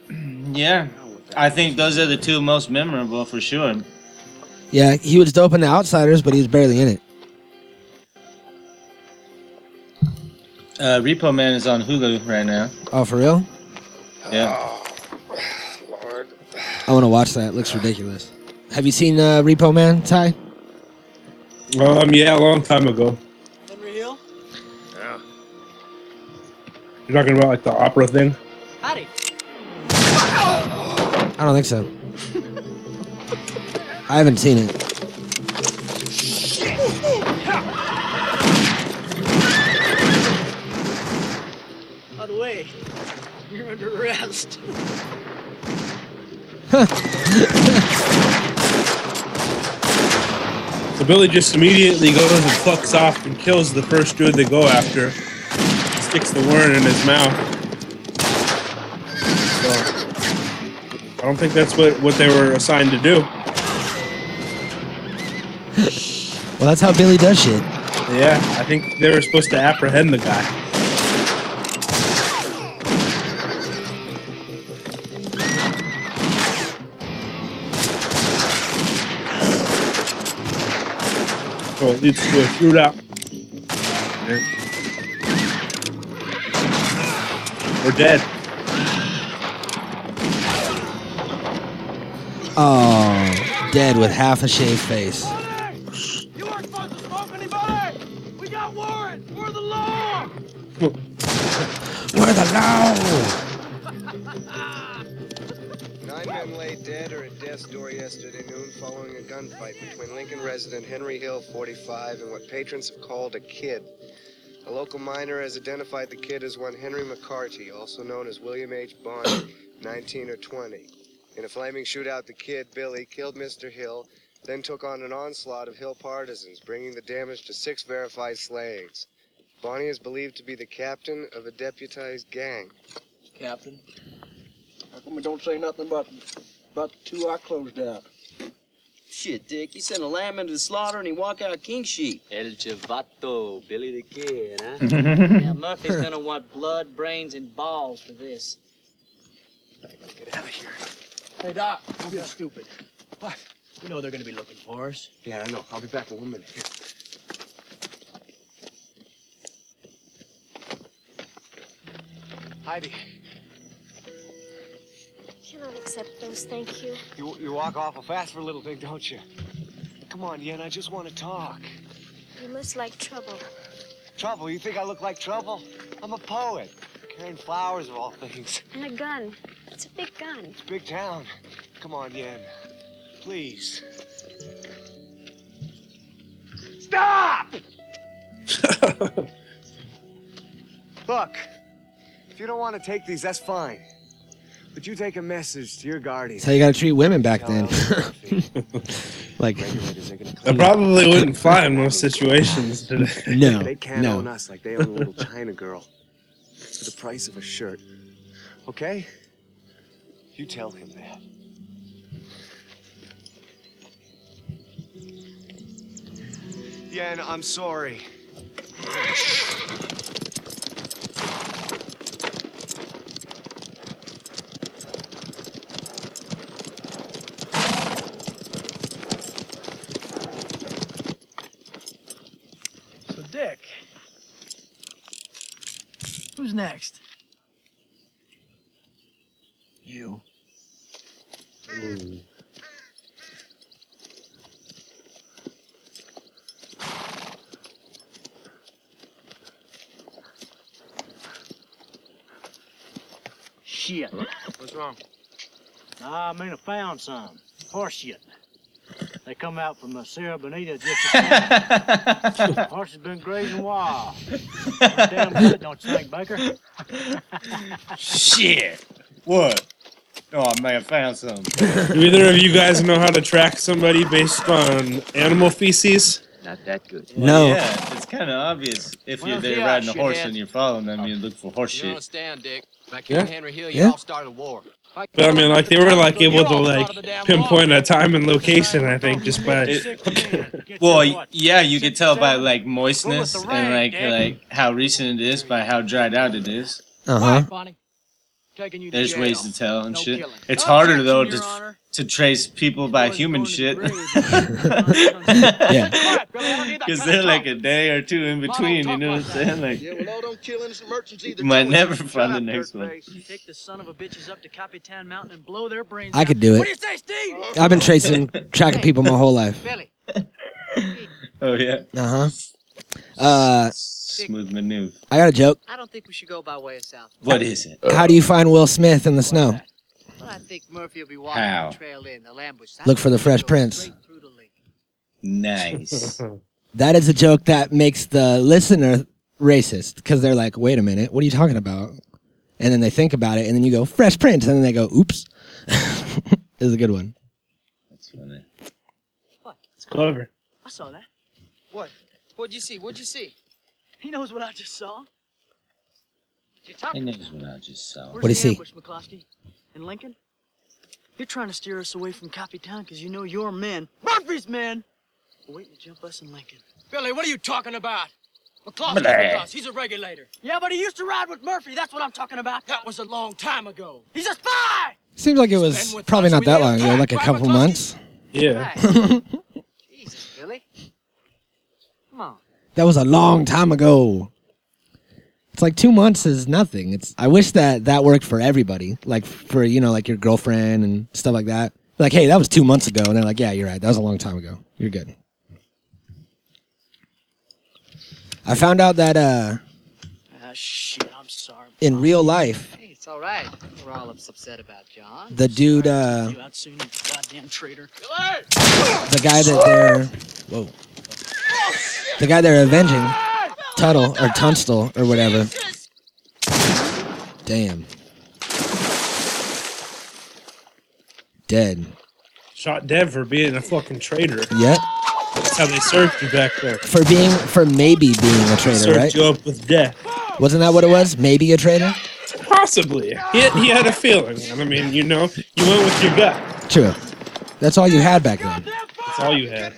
yeah. I think those are the two most memorable for sure. Yeah, he was dope in The Outsiders, but he was barely in it. Uh, Repo Man is on Hulu right now. Oh, for real? Yeah. Lord. I want to watch that. It looks ridiculous. Have you seen uh, Repo Man, Ty? Um, yeah, a long time ago. Henry Hill? Yeah. You're talking about like the opera thing? Howdy. I don't think so. I haven't seen it. By the way, you're under arrest. So Billy just immediately goes and fucks off and kills the first dude they go after. Sticks the worm in his mouth. So, I don't think that's what, what they were assigned to do. Well, that's how Billy does shit. Yeah, I think they were supposed to apprehend the guy. So it leads to a shootout. We're dead. Oh, dead with half a shaved face. You weren't supposed to smoke anybody! We got warrants! We're the law! We're the law! Nine lay dead or at death's door yesterday noon following a gunfight between Lincoln resident Henry Hill, 45, and what patrons have called a kid. A local miner has identified the kid as one Henry McCarty, also known as William H. Bonney, 19 or 20. In a flaming shootout, the kid, Billy, killed Mr. Hill, then took on an onslaught of Hill partisans, bringing the damage to six verified slayings. Bonney is believed to be the captain of a deputized gang. Captain? How come we don't say nothing about about the two I closed out? Shit, Dick, you sent a lamb into the slaughter and he walk out king sheep. El Chivato, Billy the Kid, huh? yeah, Murphy's gonna want blood, brains, and balls for this. I think we'll get out of here. Hey, Doc, don't be stupid. What? You know they're gonna be looking for us. Yeah, I know. I'll be back in one minute. Here. Heidi, I cannot accept those, thank you. You, you walk awful fast for a little thing, don't you? Come on, Yen, I just want to talk. You must like trouble. Trouble? You think I look like trouble? I'm a poet, carrying flowers of all things. And a gun. It's a big gun. It's a big town. Come on, Yen. Please. Stop! Look, if you don't want to take these, that's fine. But you take a message to your guardian. That's how you gotta treat women back then. like, I probably wouldn't fly in most situations today. No, They can't no. own us like they own a little China girl. It's for the price of a shirt. Okay? You tell him that. Yen, I'm sorry. Next? You. Shit. What's wrong? I mean, I found some. Horse shit. They come out from the Sierra Bonita just a Horse has been grazing wild. Damn good, don't you think, Baker? Shit. What? Oh, I may have found some. Do either of you guys know how to track somebody based on animal feces? Not that good. Well, yeah, it's kind of obvious. If Well, you're there yeah, riding a horse shithead. and you're following them, you look for horse You shit. understand, Dick? Back Yeah. here in Henry Hill, you Yeah. all started a war. But I mean, like they were like able to like pinpoint a time and location. I think just by Well, yeah, you can tell by like moistness and like like how recent it is by how dried out it is. Uh huh. Bonney, taking you to There's ways to tell and shit. It's harder though to Honor. To trace people by human shit. Yeah. Because they're like a day or two in between. You know what I'm saying? Like Yeah, well, all don't kill merchants either. you might never Shut find the next one. Take the son of a bitches up to Capitan Mountain and blow their brains I could do What it. do you say, Steve? I've been tracing, tracking people my whole life. Oh yeah. Uh huh. Uh, Smooth maneuver. I got a joke. I don't think we should go by way of south. What is it? How do you find Will Smith in the snow? Well, I think Murphy will be walking How? the trail in. They'll ambush. Look for the Fresh Prince. Nice. That is a joke that makes the listener racist because they're like, wait a minute, what are you talking about? And then they think about it, and then you go, Fresh Prince, and then they go, oops. is a good one. That's funny. it's clever. I saw that. What? What'd you see? What'd you see? He knows what I just saw. He knows what I just saw. Where's What'd he see? ambush, McCloskey? In Lincoln? You're trying to steer us away from Capitan because you know your men, Murphy's men, are waiting to jump us in Lincoln. Billy, what are you talking about? McCloskey's Billy. with us. He's a regulator. Yeah, but he used to ride with Murphy. That's what I'm talking about. That was a long time ago. He's a spy! Seems like it was probably not that long ago, like a couple months. Yeah. Jesus, Billy. Come on. That was a long time ago. It's like two months is nothing. It's I wish that that worked for everybody, like for you know, like your girlfriend and stuff like that. Like, hey, that was two months ago, and they're like, yeah, you're right. That was a long time ago. You're good. I found out that uh, Ah, shit, I'm sorry. in real life, Hey, it's all right. We're all upset about John. the dude, uh, You out soon, you goddamn traitor. the guy that they're, whoa, the guy they're avenging, Tuttle or Tunstall or whatever. Damn. Dead. Shot dead for being a fucking traitor. Yep. That's how they served you back there. For being, for maybe being a traitor, served right? you up with death. Wasn't that what it was? Maybe a traitor? Possibly. He had, he had a feeling. I mean, you know, you went with your gut. True. That's all you had back then. That's all you had.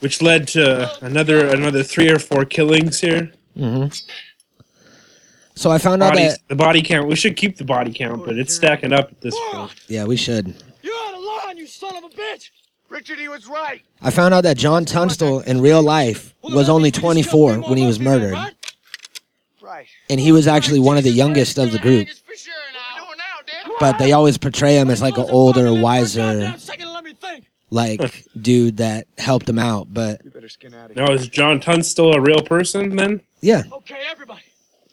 Which led to another another three or four killings here. hmm So I found out Bodies, that, the body count. We should keep the body count, but it's stacking up at this point. yeah, we should. You're out of line, you son of a bitch! Richard, he was right. I found out that John Tunstall in real life was only 24 when he was murdered. Right. And he was actually one of the youngest of the group. But they always portray him as like an older, wiser, like dude that helped him out. But Now is John Tunstall a real person then? yeah, Okay, everybody.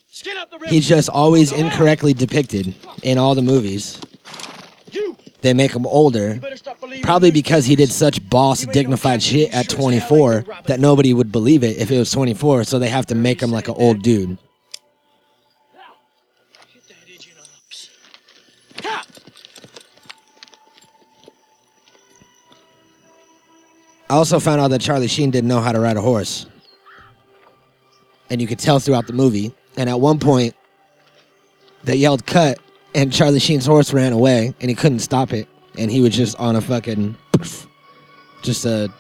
Skin up the river. he's just always incorrectly depicted in all the movies. They make him older, probably because he did such boss, dignified shit at 24 that nobody would believe it if it was 24. So they have to make him like an old dude. I also found out that Charlie Sheen didn't know how to ride a horse. And you could tell throughout the movie. And at one point, they yelled cut, and Charlie Sheen's horse ran away, and he couldn't stop it. And he was just on a fucking, just a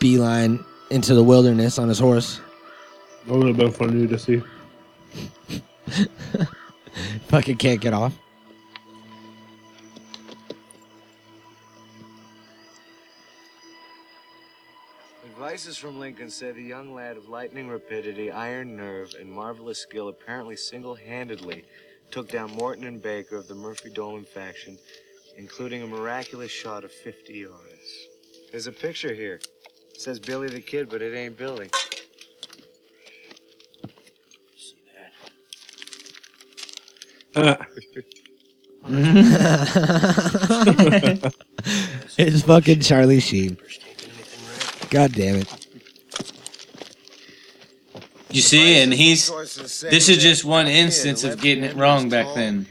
beeline into the wilderness on his horse. That would have been funny to see. Fucking can't get off. Devices from Lincoln say the young lad of lightning rapidity, iron nerve, and marvelous skill apparently single-handedly took down Morton and Baker of the Murphy Dolan faction, including a miraculous shot of 50 yards. There's a picture here. It says Billy the Kid, but it ain't Billy. See that? Uh, it's fucking Charlie Sheen. God damn it. You see, and he's. This is just one instance of getting it wrong back then.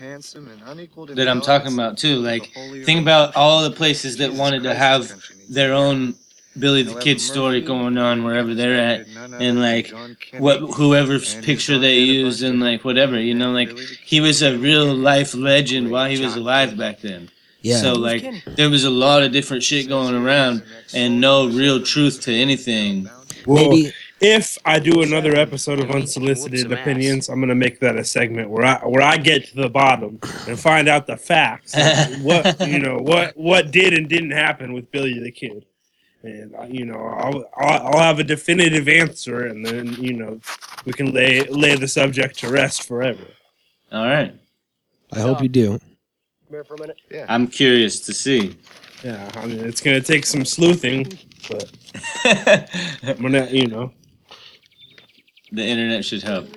That I'm talking about too. Like, think about all the places that wanted to have their own Billy the Kid story going on wherever they're at, and like what whoever's picture they used and like whatever. You know, like he was a real life legend while he was alive back then. Yeah. So like there was a lot of different shit going around and no real truth to anything. Well, if I do another episode of unsolicited opinions, I'm gonna make that a segment where I where I get to the bottom and find out the facts. of what you know, what what did and didn't happen with Billy the Kid, and uh, you know, I'll, I'll I'll have a definitive answer, and then you know, we can lay lay the subject to rest forever. All right. I hope you do. Come here for a minute. Yeah. I'm curious to see. Yeah, I mean, it's gonna take some sleuthing, but I'm gonna, you know, The internet should help.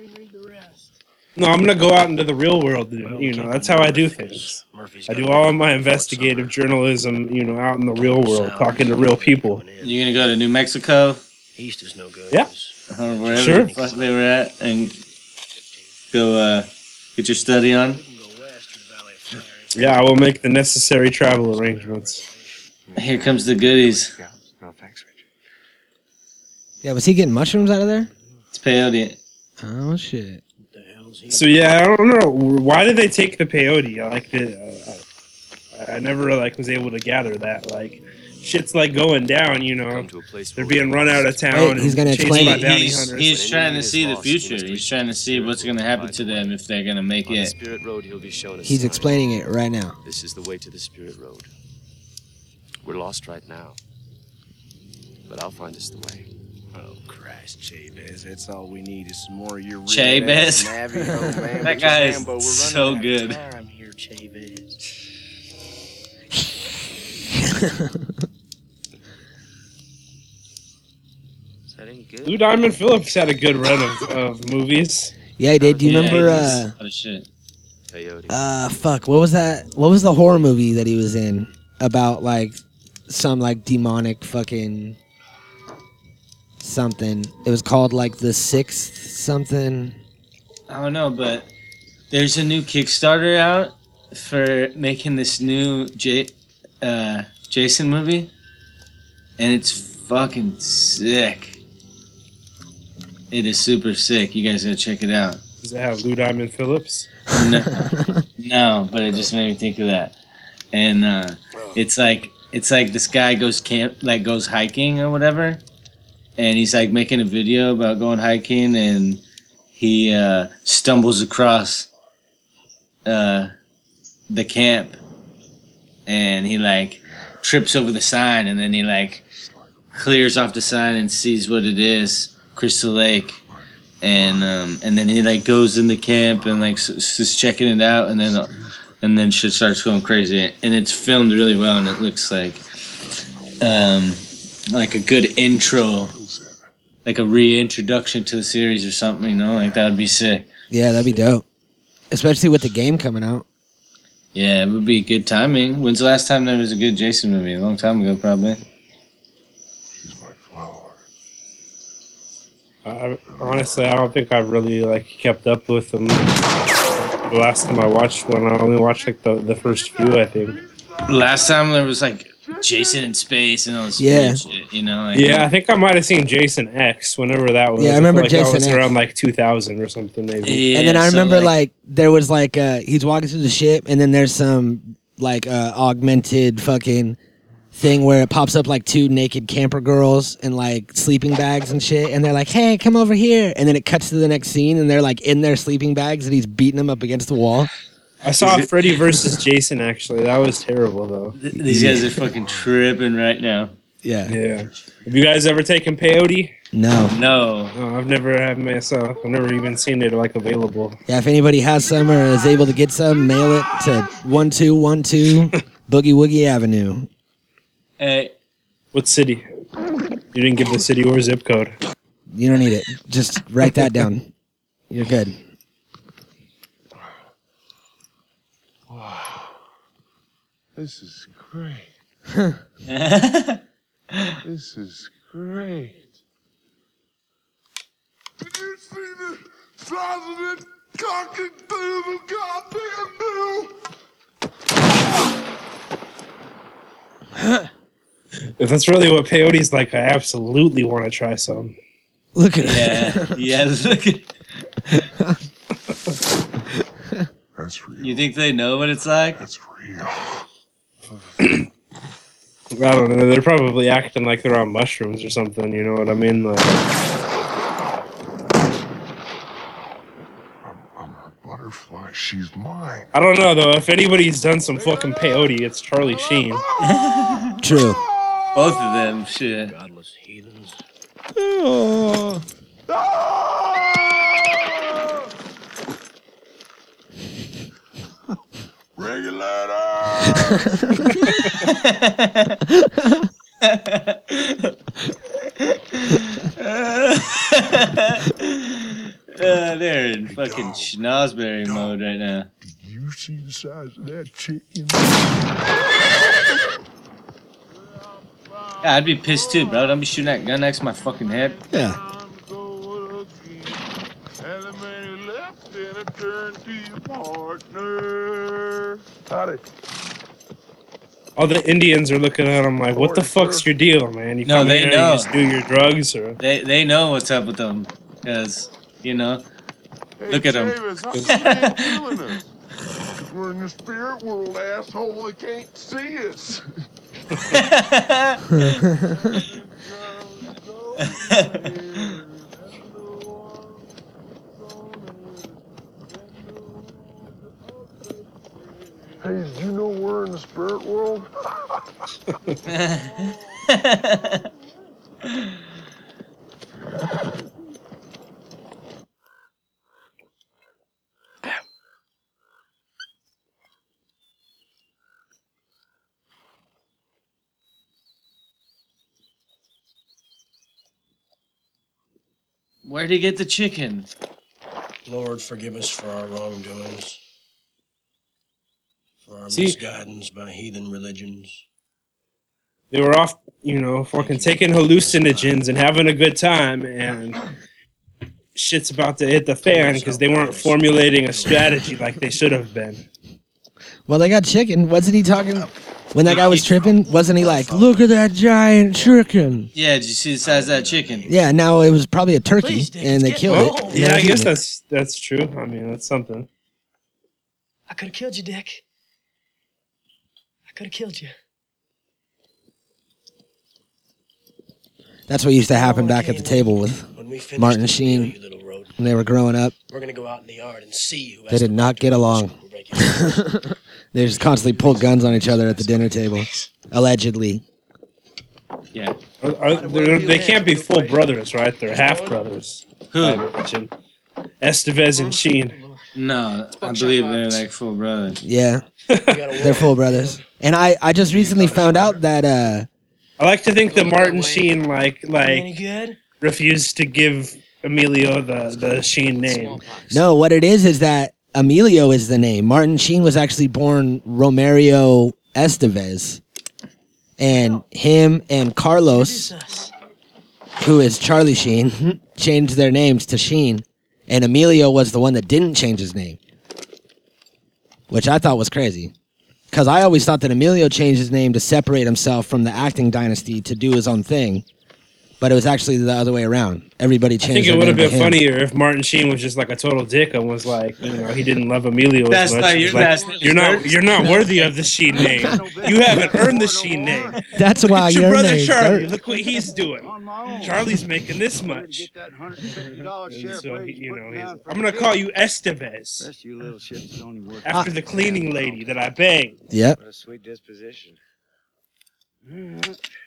no, I'm gonna go out into the real world. You know, that's how I do things. Murphy's I do all of my investigative journalism, you know, out in the real world, talking to real people. You gonna go to New Mexico East is no good. Yeah. or wherever Sure. the fuck they were at and go uh, get your study on? Yeah, I will make the necessary travel arrangements. Here comes the goodies. No, thanks, Richard. Yeah, was he getting mushrooms out of there? It's peyote. Oh shit. So yeah, I don't know why did they take the peyote. I like the, uh, I I never like was able to gather that. Like, shit's like going down. You know, they're being run out of town. Wait, he's gonna explain it. He's, he's trying to see the future. He's trying to see what's gonna happen to them if they're gonna make On the it. Spirit Road, he'll be shown a He's explaining it right now. This is the way to the Spirit Road. We're lost right now. But I'll find us the way. Oh, Christ, Chavez. That's all we need is some more of your Chavez. Navy, oh, man, That but guy is Rambo, we're so out of good. Here, Chavez. That ain't good. Lou Diamond Phillips had a good run of, of movies. Yeah, he did. Do you Yeah, remember? he's- Uh, what a shit. Peyote. uh, fuck. What was that? What was the horror movie that he was in about like some like demonic fucking something? It was called like the sixth something. I don't know, but there's a new Kickstarter out for making this new J- uh, Jason movie, and it's fucking sick. It is super sick. You guys gotta check it out. Does it have Lou Diamond Phillips? No, no, but it just made me think of that. And uh, it's like it's like this guy goes camp, like goes hiking or whatever, and he's like making a video about going hiking, and he uh, stumbles across uh, the camp, and he like trips over the sign, and then he like clears off the sign and sees what it is, Crystal Lake and um, and then he like goes in the camp and like s- just checking it out, and then and then shit starts going crazy, and it's filmed really well, and it looks like um, like a good intro, like a reintroduction to the series or something, you know, like that would be sick. Yeah, that'd be dope. Especially with the game coming out. Yeah, it would be good timing. When's the last time there was a good Jason movie? A long time ago, probably. I, honestly, I don't think I've really like kept up with them. The last time I watched one, I only watched like the, the first few. I think. Last time there was like Jason in space and all this Yeah. shit, you know. Like, Yeah, I think I might have seen Jason X whenever that was. Yeah, I remember feel like that Jason was X. around like 2000 or something, maybe. Yeah, and then I so, remember like, like- there was like uh he's walking through the ship and then there's some like uh augmented fucking thing where it pops up like two naked camper girls in like sleeping bags and shit and they're like hey come over here and then it cuts to the next scene and they're like in their sleeping bags and he's beating them up against the wall I saw Freddy versus Jason. Actually, that was terrible though. These guys are fucking tripping right now. Yeah. Yeah. Have you guys ever taken peyote? No. No. No, I've never had myself. I've never even seen it like available. Yeah, if anybody has some or is able to get some, mail it to 1212 Boogie Woogie Avenue. Hey. What city? You didn't give the city or zip code. You don't need it. Just write that down. You're good. This is great. this is great. Did you see the size of that cocky little goddamn bill? If that's really what peyote's like, I absolutely want to try some. Look at Yeah. yeah. Look at. That's real. You think they know what it's like? That's real. I don't know. They're probably acting like they're on mushrooms or something. You know what I mean? Like, Butterfly, she's mine. I don't know though. If anybody's done some fucking peyote, it's Charlie Sheen. True. Both of them, shit. Godless heathens. Uh, they're in fucking schnozberry mode right now. You see the size of that chicken? Yeah, I'd be pissed too, bro. Don't be shooting that gun next to my fucking head. Yeah. All the Indians are looking at him like, "What the fuck's your deal, man? You No, come they here, know. You just do your drugs, or They they know what's up with them, cause you know. Look at them. Davis, how come you feeling us? 'Cause We're in the spirit world, asshole. They can't see us. Hey, did you know we're in the spirit world? Where'd he get the chicken? Lord, forgive us for our wrongdoings, for our See- misguidance by heathen religions. they were off, you know, fucking taking hallucinogens and having a good time, and shit's about to hit the fan because they weren't formulating a strategy like they should have been. Well, they got chicken. Wasn't he talking when that guy was tripping? Wasn't he like, look at that giant chicken? Yeah, did you see the size of that chicken? Yeah, now it was probably a turkey and they killed Well, it. yeah, I guess that's that's true. I mean, that's something. I could have killed you, Dick. I could have killed you. That's what used to happen back at the table with When we finish Martin this Sheen you little rodent, when they were growing up. we're gonna go out in the yard and see who They has did the not get along. they just constantly pulled guns on each other at the dinner table, allegedly. Yeah. Are, are, they're- can't be full brothers, right? They're half brothers. Who? I. Estevez and Sheen. No, I believe they're like full brothers. Yeah, they're full brothers. And I, I just recently found out that uh, I like to think that Martin Sheen like like refused to give Emilio the the Sheen name. no, what it is is that Emilio is the name. Martin Sheen was actually born Romario Estevez, and him and Carlos, who is Charlie Sheen, changed their names to Sheen, and Emilio was the one that didn't change his name, which I thought was crazy. Because I always thought that Emilio changed his name to separate himself from the acting dynasty to do his own thing, but it was actually the other way around. Everybody changed. I think it would have been funnier if Martin Sheen was just like a total dick and was like, you know, he didn't love Emilio That's as much. not your- was like, that's- you're not you're not worthy of the Sheen name. You haven't earned the Sheen name. That's Look why at your your brother name's Charlie. dirt. Look what he's doing. Charlie's making this much. And so, he- you know, he's, I'm gonna call you Estevez Rest of you little shits don't even work. after the cleaning lady that I banged. Yep. What a sweet disposition.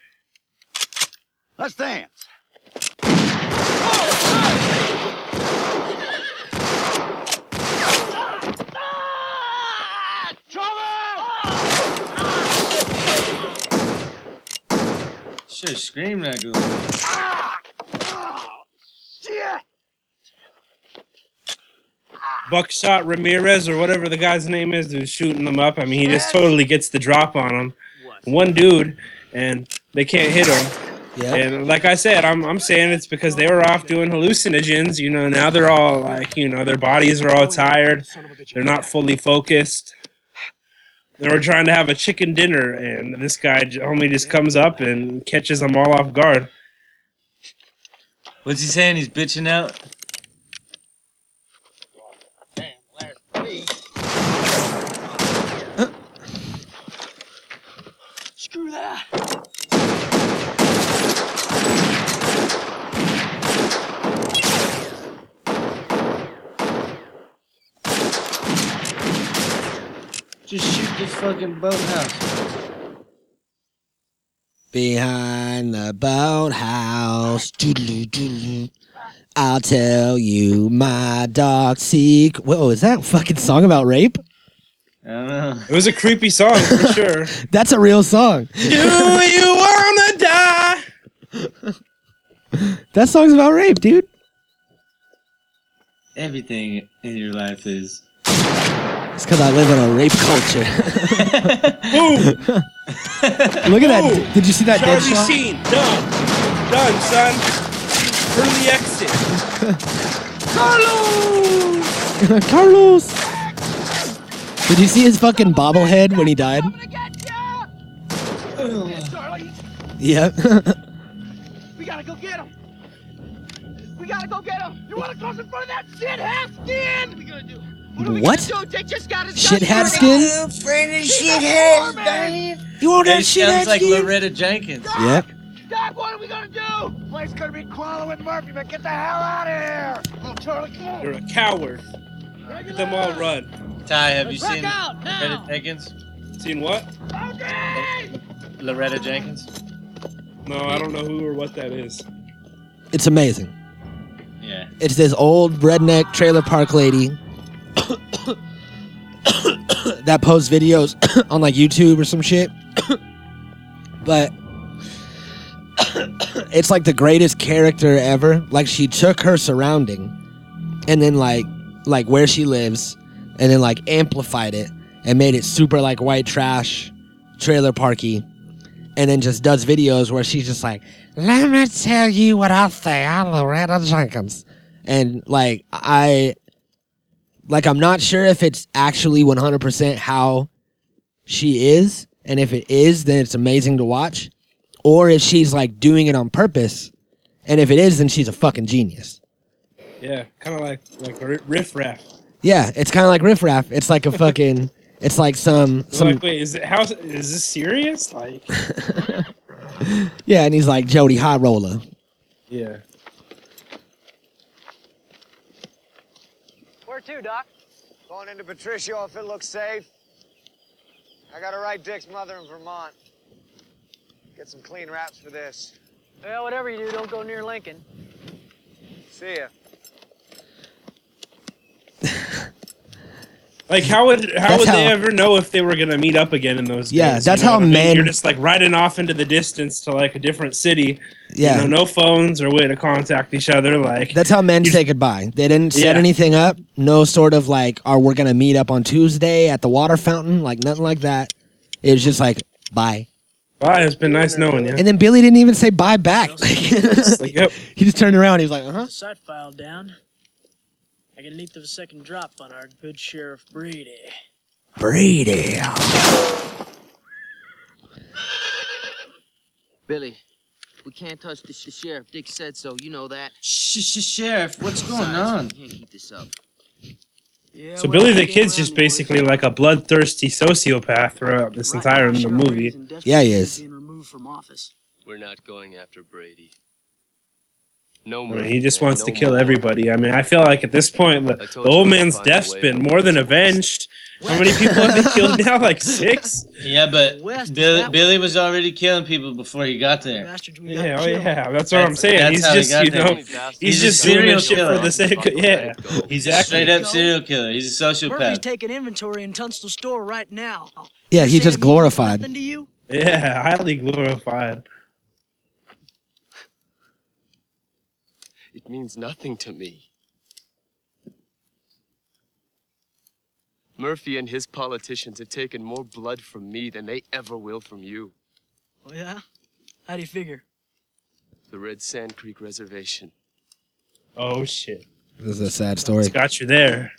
Let's dance. Should have screamed that good. Buckshot Ramirez or whatever the guy's name is who's shooting them up. I mean, he just totally gets the drop on them. One dude, and they can't hit him. Yeah. And like I said, I'm I'm saying it's because they were off doing hallucinogens. You know, now they're all like, you know, their bodies are all tired. They're not fully focused. They were trying to have a chicken dinner, and this guy j- homie just comes up and catches them all off guard. What's he saying? He's bitching out. This fucking boathouse. Behind the boathouse. doodaloo, doodaloo. I'll tell you my dark secret. Whoa, is that a fucking song about rape? I don't know. It was a creepy song for sure. That's a real song. Do you wanna die? That song's about rape, dude. Everything in your life is. It's because I live in a rape culture. Boom! Look at that. Did you see that dead Charlie shot? Sheen, done. Done, son. Early exit. Carlos! Carlos. Did you see his fucking bobblehead when he died? Yep. We gotta go get him. We gotta go get him. You wanna cross in front of that shit hat skin? What are we gonna do? What? Are we What? Gonna do? They just Shit guns skin? Afraid of shitheads, Dave. You want It sounds like Loretta Jenkins. Yep. Doc, what are we gonna do? Place gonna be Qualla with Murphy, but get the hell out of here. Oh, Charlie, come. You're a coward. Let them all run. Ty, have you Let's seen rock out now. Loretta Jenkins? Seen what? Okay. Loretta Jenkins? No, I don't know who or what that is. It's amazing. Yeah. It's this old redneck trailer park lady that posts videos on like YouTube or some shit. but it's like the greatest character ever. Like she took her surrounding and then like like where she lives and then like amplified it and made it super like white trash trailer parky and then just does videos where she's just like, "Let me tell you what I think. I'm Loretta Jenkins," and like I, like I'm not sure if it's actually 100 percent how she is, and if it is, then it's amazing to watch, or if she's like doing it on purpose, and if it is, then she's a fucking genius. Yeah, kind of like like ri- riff raff. Yeah, it's kind of like Riff Raff. It's like a fucking. It's like some some Like, wait, is it how is this serious? Like, yeah, and he's like Jody High Roller. yeah. Where to, Doc? Going into Patricio if it looks safe. I gotta write Dick's mother in Vermont. Get some clean wraps for this. Well, whatever you do, don't go near Lincoln. See ya. Like, how would how That's would they how- ever know if they were gonna meet up again in those? Yeah, days, that's you know how what I mean? men- You're just like riding off into the distance to like a different city. Yeah. you know, no phones or way to contact each other. Like, That's how men say goodbye. They didn't set Yeah. anything up. No sort of like, "Are we're gonna meet up on Tuesday at the water fountain?" Like nothing like that. It was just like, "Bye." bye. It's been nice knowing you. And then Billy didn't even say bye back. Like, yep. he just turned around. He was like, "Uh huh." Sight file down. I get an eighth of a second drop on our good Sheriff Brady. Brady. Billy, we can't touch the sh- sheriff. Dick said so. You know that. Shh, shh, sheriff, what's going Besides, on? We can't keep this up. Yeah, So well, Billy the Kid's just boys. basically like a bloodthirsty sociopath throughout this entire movie. Yeah, he is. Being removed from office. We're not going after Brady. No I mean, he just wants no to kill more. everybody. I mean, I feel like at this point, the, the old man's find a death's way. been more than avenged. How many people have they killed now? Like six? Yeah, but Billy, Billy was already killing people before he got there. Yeah, oh yeah, that's what I'm saying. He's how he just, you know, He's he's just serial this shit for killer. the sake of, yeah, exactly. Straight up serial killer. He's a Murphy's sociopath. taking inventory in Tunstall store right now. Yeah, he just glorified. To you? Yeah, highly glorified. It means nothing to me. Murphy and his politicians have taken more blood from me than they ever will from you. Oh yeah? How do you figure? The Red Sand Creek Reservation. Oh shit. This is a sad story. It's got you there.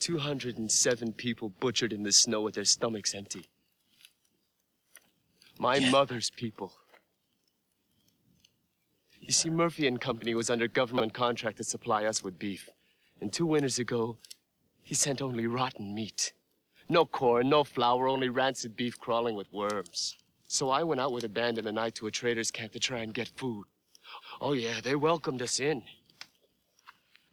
207 people butchered in the snow with their stomachs empty. My mother's people. You see, Murphy and Company was under government contract to supply us with beef. And two winters ago, he sent only rotten meat. No corn, no flour, only rancid beef crawling with worms. So I went out with a band in the night to a trader's camp to try and get food. Oh yeah, they welcomed us in.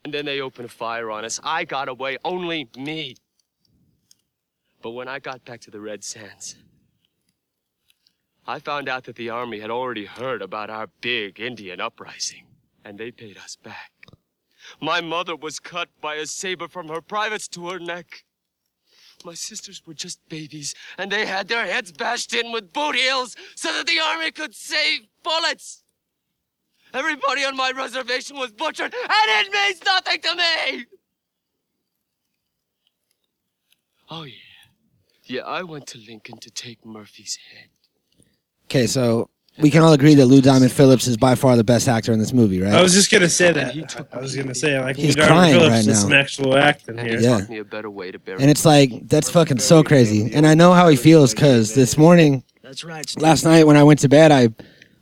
And then they opened a fire on us. I got away, only me. But when I got back to the Red Sands, I found out that the army had already heard about our big Indian uprising, and they paid us back. My mother was cut by a saber from her privates to her neck. My sisters were just babies, and they had their heads bashed in with boot heels so that the army could save bullets. Everybody on my reservation was butchered, and it means nothing to me! Oh, yeah. Yeah, I went to Lincoln to take Murphy's head. Okay, so we can all agree that Lou Diamond Phillips is by far the best actor in this movie, right? I was just gonna say that. I was gonna say like He's Lou Diamond crying Phillips right did now. some actual acting here. Yeah. Me a better way to bury And it's like that's fucking so crazy. And I know how he feels because this morning, That's right. Steve. last night when I went to bed, I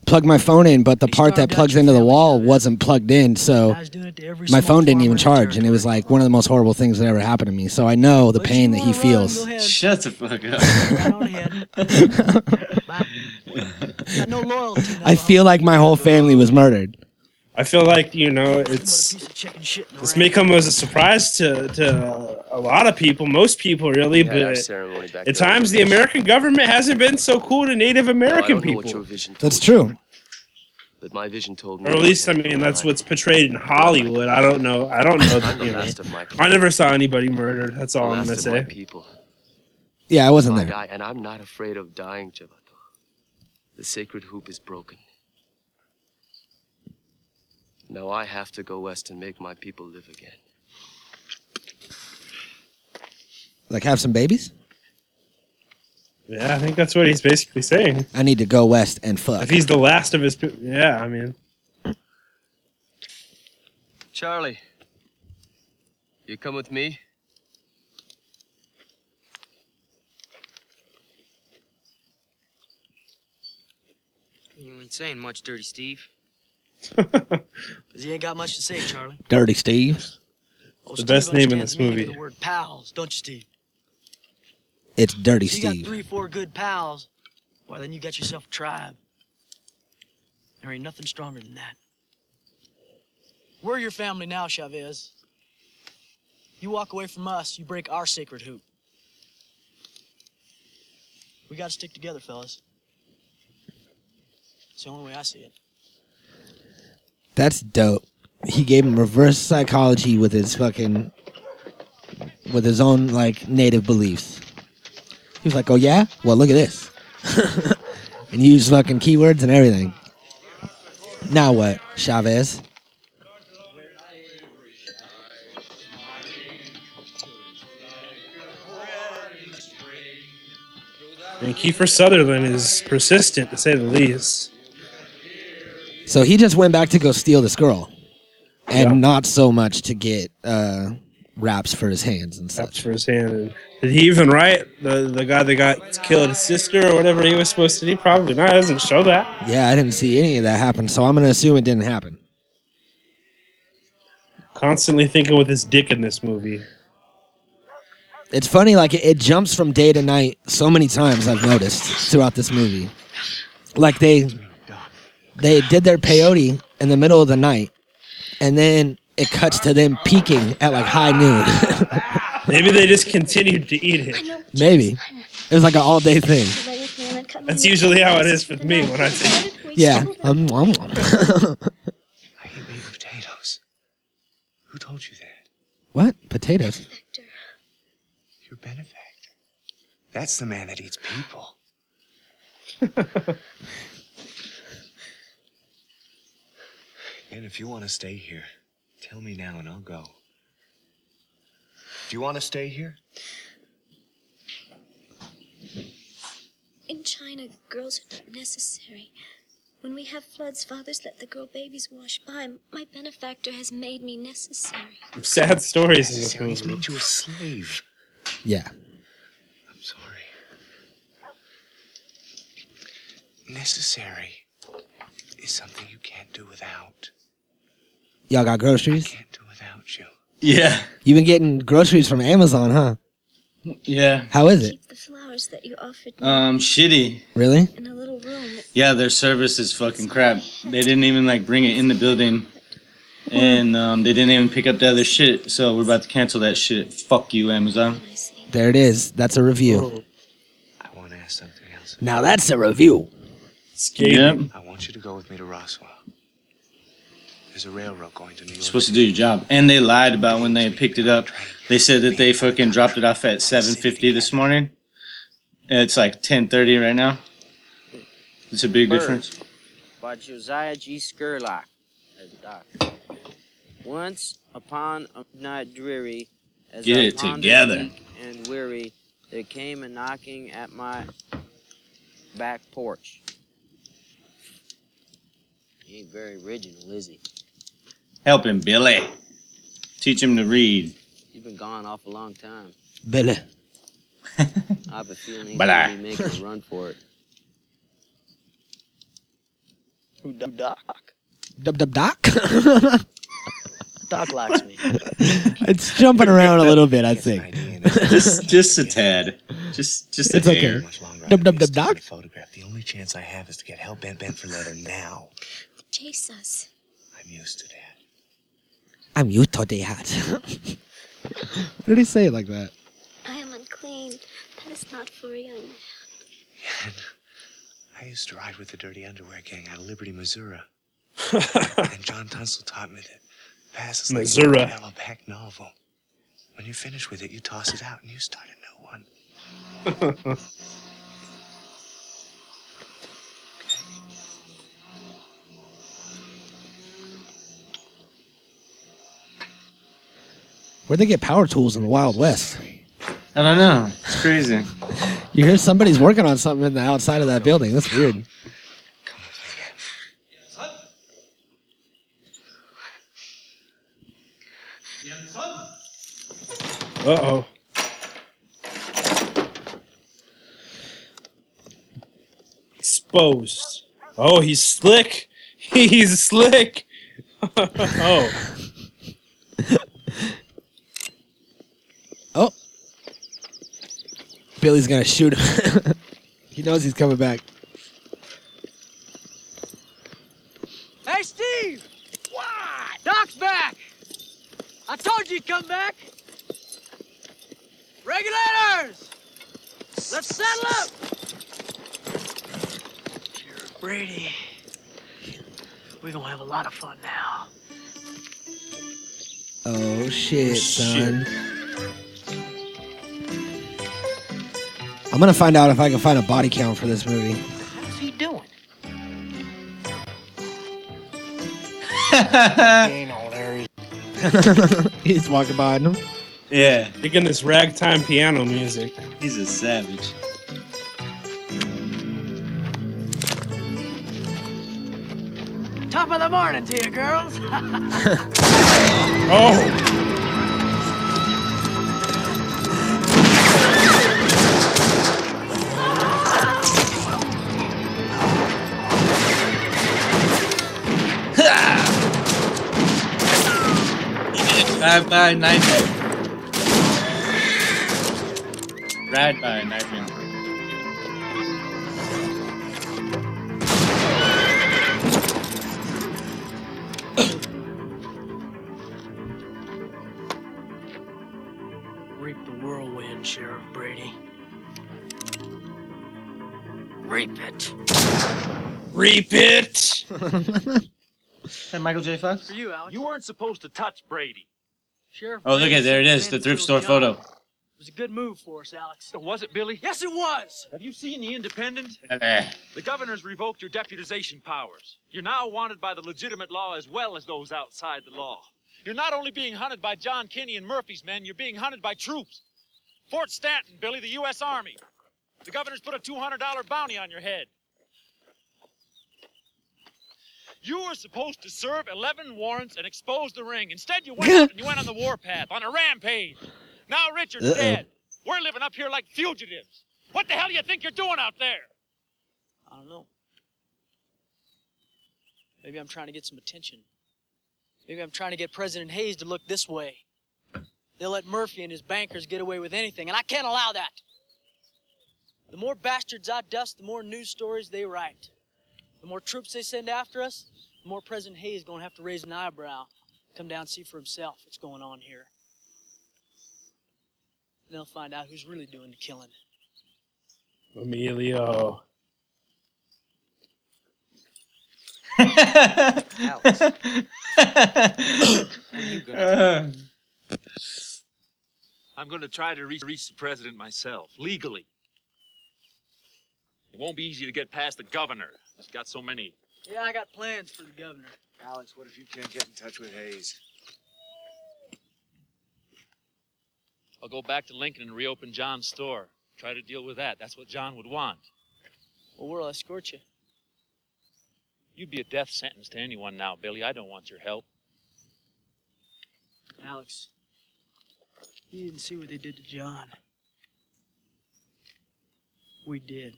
plugged my phone in, but the part that plugs into the wall wasn't plugged in, so my phone didn't even charge, and it was like one of the most horrible things that ever happened to me. So I know the pain that he feels. Shut the fuck up. Got no loyalty. I feel like my whole family was murdered. I feel like you know it's this may come as a surprise to to a lot of people, most people really, We but at times the American government hasn't been so cool to Native American don't know what people. That's true. But my vision told me. Or at least I mean that's what's portrayed in Hollywood. I don't know. I don't know. I'm You know. last of my I never saw anybody murdered. That's all I'm last gonna say. people. Yeah, I wasn't there. and I'm not afraid of dying, Chivato. The sacred hoop is broken. Now I have to go west and make my people live again. Like have some babies. Yeah, I think that's what he's basically saying. I need to go west and fuck. If he's the last of his, pe- yeah, I mean, Charlie, you come with me? You ain't saying much, Dirty Steve. Cause he ain't got much to say, Charlie. Dirty Steve. Oh, The Steve best name in this the meaning of movie. The word pals, don't you, Steve? It's Dirty So you got Steve. three, four good pals. Why, then you got yourself a tribe. There ain't nothing stronger than that. We're your family now, Chavez. You walk away from us, you break our sacred hoop. We gotta stick together, fellas. It's the only way I see it. That's dope. He gave him reverse psychology with his fucking with his own like native beliefs. He was like, "Oh yeah, well look at this," and used fucking keywords and everything. Now what, Chavez? and Kiefer Sutherland is persistent to say the least. So he just went back to go steal this girl, and Yeah. not so much to get uh, raps for his hands and stuff. That's for his hand. And did he even write the the guy that got killed, his sister or whatever he was supposed to do? Probably not. It doesn't show that. Yeah, I didn't see any of that happen, so I'm gonna assume it didn't happen. Constantly thinking with his dick in this movie. It's funny, like it, it jumps from day to night so many times. I've noticed throughout this movie, like they they did their peyote in the middle of the night, and then it cuts to them peaking at like high noon. Maybe they just continued to eat it. Maybe it was like an all day thing. That's usually how it is with me when I say. Yeah. Um, um, um. Potatoes. Who told you that? what potatoes? Your benefactor. That's the man that eats people. and if you want to stay here, tell me now and I'll go. Do you want to stay here? In China, girls are not necessary. When we have floods, fathers let the girl babies wash by. My benefactor has made me necessary. Sad stories in this He's movie. made you a slave. Yeah. I'm sorry. Necessary is something you can't do without. Y'all got groceries? can't Do without you. Yeah. You've been getting groceries from Amazon, huh? Yeah. How is it? The flowers that you offered me Um, shitty. Really? in a little room. Yeah, their service is fucking crap. They didn't even like bring it in the building, and um, they didn't even pick up the other shit. So we're about to cancel that shit. Fuck you, Amazon. There it is. That's a review. I want to ask something else. Now that's a review. Yep. I want you to go with me to Roswell. There's a railroad going to New York. supposed to do your job. And they lied about when they picked it up. They said that they fucking dropped it off at 7:50 this morning. It's like 10:30 right now. It's a big Bird difference. By Josiah G. Scurlock. a doc. Once upon a night dreary, as Get I it pondered together. and weary, there came a knocking at my back porch. He ain't very original, is he? Help him, Billy. Teach him to read. He's been gone off a long time. Billy. I have a feeling he's Blah. gonna be making a run for it. Who Doc? Dub dub doc. Doc likes me. it's jumping around a little bit, I think. just, just a tad. Just, just a tad. It's okay. hair. Dub dub dub doc. Photograph. The only chance I have is to get hell bent bent for leather now. Chase us. I'm used to that. I'm used to that. what did he say it like that? I am unclean. That is not for a young man. I used to ride with the Dirty Underwear Gang out of Liberty, Missouri. and John Tunstall taught me that pass passes like Missouri. a yellow back novel. When you finish with it, you toss it out and you start a new one. Where'd they get power tools in the Wild West? I don't know. It's crazy. You hear somebody's working on something in the outside of that building. That's weird. Uh oh. Exposed. Oh, he's slick. He's slick. oh. Oh. Billy's gonna shoot him. he knows he's coming back. Hey, Steve! What? Doc's back! I told you he'd come back! Regulators! Let's settle up! Brady, we're gonna have a lot of fun now. Oh shit, oh, son. I'm gonna find out if I can find a body count for this movie. What's he doing? He's walking behind him. Yeah. Digging this ragtime piano music. He's a savage. Top of the morning to you, girls. Oh. Drive by knifing. Ride by knifing. Reap the whirlwind, Sheriff Brady. Reap it. Reap it! Michael J. Fox? For you, Alex. You weren't supposed to touch Brady. Sheriff. Oh, look at there it is, the thrift store photo. It was a good move for us, Alex. Was it, Billy? Yes, it was. Have you seen The Independent? Eh. The governor's revoked your deputization powers. You're now wanted by the legitimate law as well as those outside the law. You're not only being hunted by John Kinney and Murphy's men, you're being hunted by troops. Fort Stanton, Billy, the U.S. Army. The governor's put a $200 bounty on your head. You were supposed to serve 11 warrants and expose the ring. Instead, you went out and you went on the warpath, on a rampage. Now Richard's Uh-oh. dead. We're living up here like fugitives. What the hell do you think you're doing out there? I don't know. Maybe I'm trying to get some attention. Maybe I'm trying to get President Hayes to look this way. They'll let Murphy and his bankers get away with anything, and I can't allow that. The more bastards I dust, the more news stories they write. The more troops they send after us, the more President Hayes is going to have to raise an eyebrow, come down and see for himself what's going on here. Then they'll find out who's really doing the killing. Emilio. Uh, I'm going to try to reach, reach the president myself, legally. It won't be easy to get past the governor. He's got so many. Yeah, I got plans for the governor. Alex, what if you can't get in touch with Hayes? I'll go back to Lincoln and reopen John's store. Try to deal with that. That's what John would want. Well, where'll I escort you? You'd be a death sentence to anyone now, Billy. I don't want your help. Alex, you didn't see what they did to John. We did.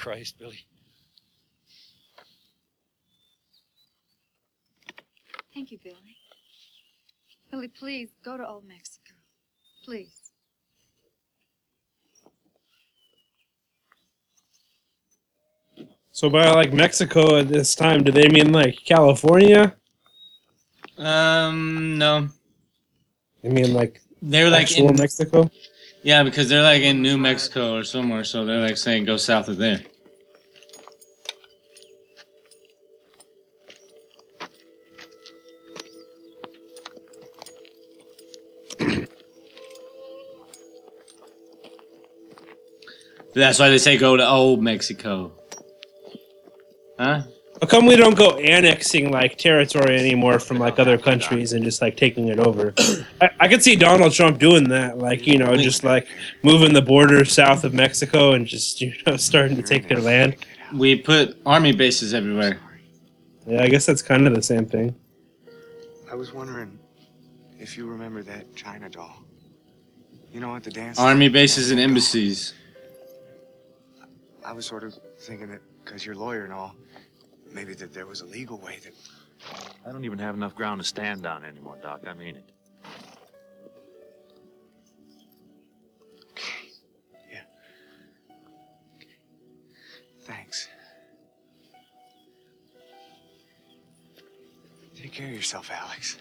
Christ, Billy. Thank you, Billy. Billy, please go to Old Mexico. Please. So by like Mexico at this time, do they mean like California? Um, no. I mean like They're like actual in, Mexico. Yeah, because they're like in New Mexico or somewhere, so they're like saying go south of there. That's why they say go to old Mexico. Huh? How come we don't go annexing like territory anymore from like other countries and just like taking it over? I, I could see Donald Trump doing that, like you know, just like moving the border south of Mexico and just you know starting to take their land. We put army bases everywhere. Yeah, I guess that's kind of the same thing. I was wondering if you remember that China doll. You know, what the dance. Army bases and embassies. I was sort of thinking that because you're a lawyer and all, maybe that there was a legal way that. I don't even have enough ground to stand on anymore, Doc. I mean it. Okay. Yeah. Thanks. Take care of yourself, Alex.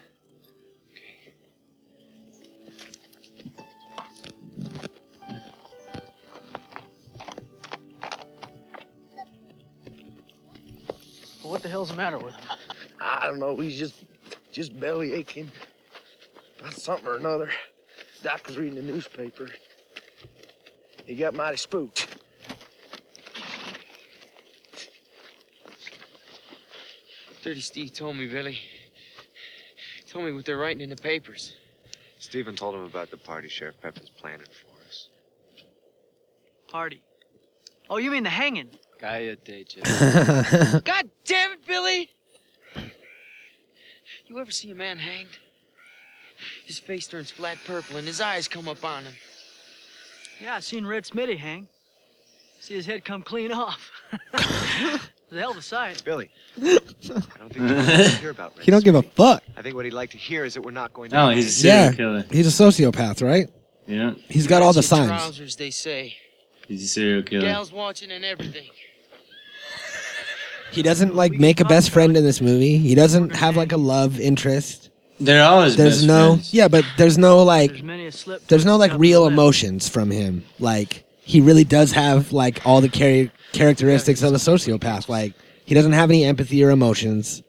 What the hell's the matter with him? I don't know. He's just just belly aching. about something or another. Doc was reading the newspaper. He got mighty spooked. Dirty Steve told me, Billy. He told me what they're writing in the papers. Stephen told him about the party Sheriff Peppin's planning for us. Party. Oh, you mean the hanging? Cállate, Jeff. God damn it, Billy! You ever see a man hanged? His face turns flat purple and his eyes come up on him. Yeah, I seen Red Smitty hang. See his head come clean off. it's a hell of a sight. Billy. I don't think he wants hear about Red He don't give a fuck. I think what he'd like to hear is that we're not going to. Oh, he's a serial Yeah, killer. he's a sociopath, right? Yeah. He's got all the Matching signs. Trousers, they say. He's a serial killer. Gals watching and everything. He doesn't like make a best friend in this movie. He doesn't have like a love interest. They're always There's best no friends. yeah, but there's no like many a slip there's no like real emotions from him. Like he really does have like all the char- characteristics of a sociopath. Like he doesn't have any empathy or emotions.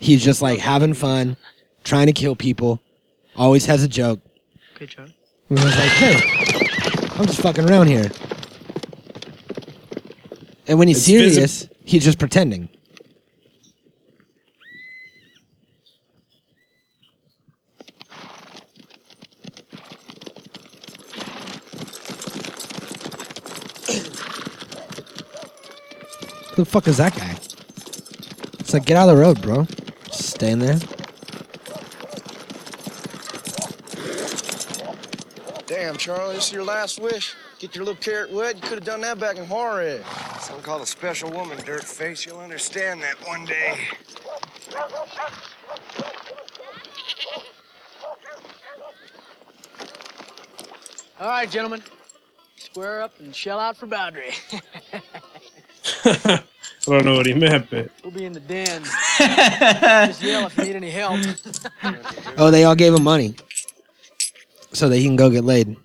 He's just like having fun, trying to kill people. Always has a joke. Okay, Charlie. He was like, "Hey, I'm just fucking around here." And when he's It's visi- serious, he's just pretending. Who the fuck is that guy? It's like, get out of the road, bro. Just staying there. Damn, Charlie, this is your last wish? Get your little carrot wet? You could have done that back in Juarez. Something called a special woman, dirt face. You'll understand that one day. All right, gentlemen. Square up and shell out for boundary. I don't know what he meant, but we'll be in the den. Just yell if you need any help. Oh, they all gave him money so that he can go get laid.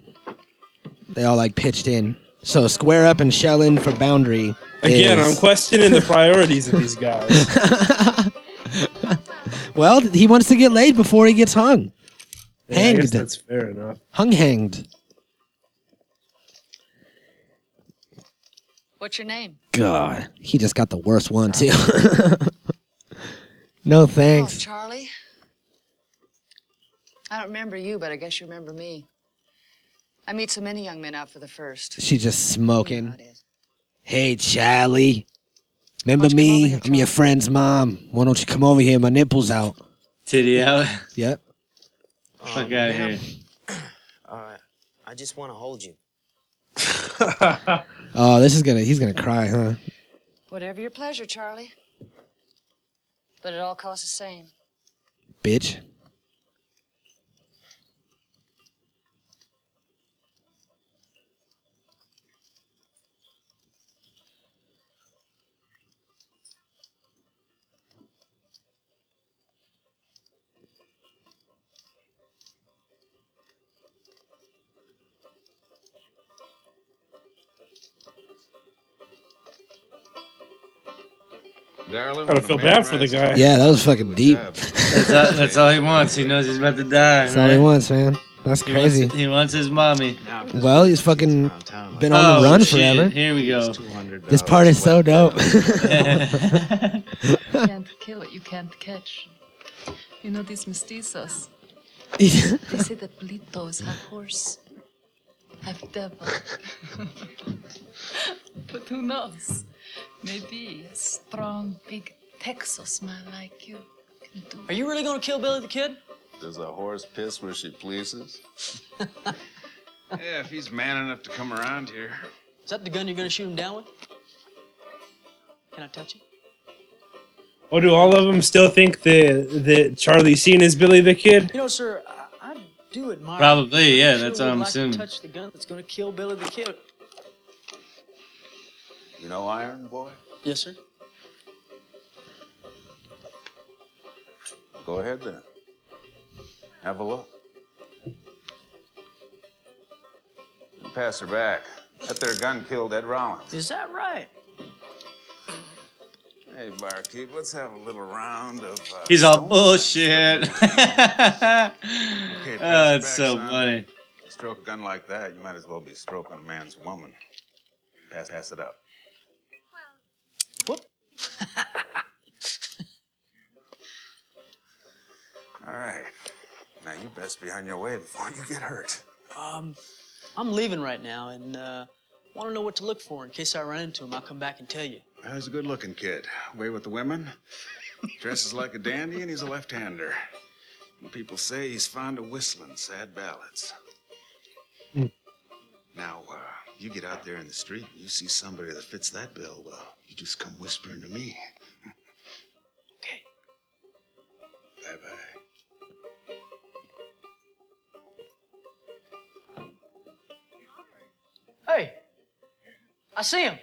They all like pitched in. So square up and shell in for boundary. again, is- I'm questioning the priorities of these guys. well, he wants to get laid before he gets hung. Yeah, I hanged. guess that's fair enough. Hung hanged. What's your name? God, he just got the worst one too. no Oh, thanks. Charlie. I don't remember you, but I guess you remember me. I meet so many young men out for the first. She's just smoking. Hey, Charlie. Remember me? I'm your friend's mom. Why don't you come over here? My nipples out. Titty out. Yep. Fuck out of oh, here. All right. I just want to hold you. Oh, this is gonna. He's gonna cry, huh? Whatever your pleasure, Charlie. But it all costs the same. Bitch. I don't feel bad for the guy. Yeah, that was fucking deep. That's all, that's all he wants. He knows he's about to die. That's all he right? wants, man. That's He wants- crazy. He wants his mommy. Well, he's fucking been on Oh, the run shit. forever. Here we go. This part is so dope. You can't kill what you can't catch. You know these mestizos? they say that Blitos have horse, have devil. but who knows? Maybe a strong, big Texas man like you can do. Are you really gonna kill Billy the Kid? Does a horse piss where she pleases? Yeah, if he's man enough to come around here. Is that the gun you're gonna shoot him down with? Can I touch it? Oh, do all of them still think that that Charlie Sheen is Billy the Kid? You know, sir, I, I do admire. Probably, yeah, I that's what I'm like assuming. To touch the gun that's gonna kill Billy the Kid. You know Iron Boy? Yes, sir. Go ahead then. Have a look. Pass her back. That there gun killed Ed Rollins. Is that right? Hey, barkeep, let's have a little round of. Uh, He's all bullshit. Okay, pass oh, it it's back, so son. funny. Stroke a gun like that, you might as well be stroking a man's woman. Pass, pass it up. Whoop. All right. Now you best be on your way before you get hurt. Um, I'm leaving right now, and uh, want to know what to look for in case I run into him. I'll come back and tell you. He's a good looking kid. Way with the women. Dresses like a dandy, and he's a left hander. And people say he's fond of whistling sad ballads. Hmm. Now, uh, you get out there in the street and you see somebody that fits that bill, well, you just come whispering to me. Okay. Bye bye. Hey, I see him.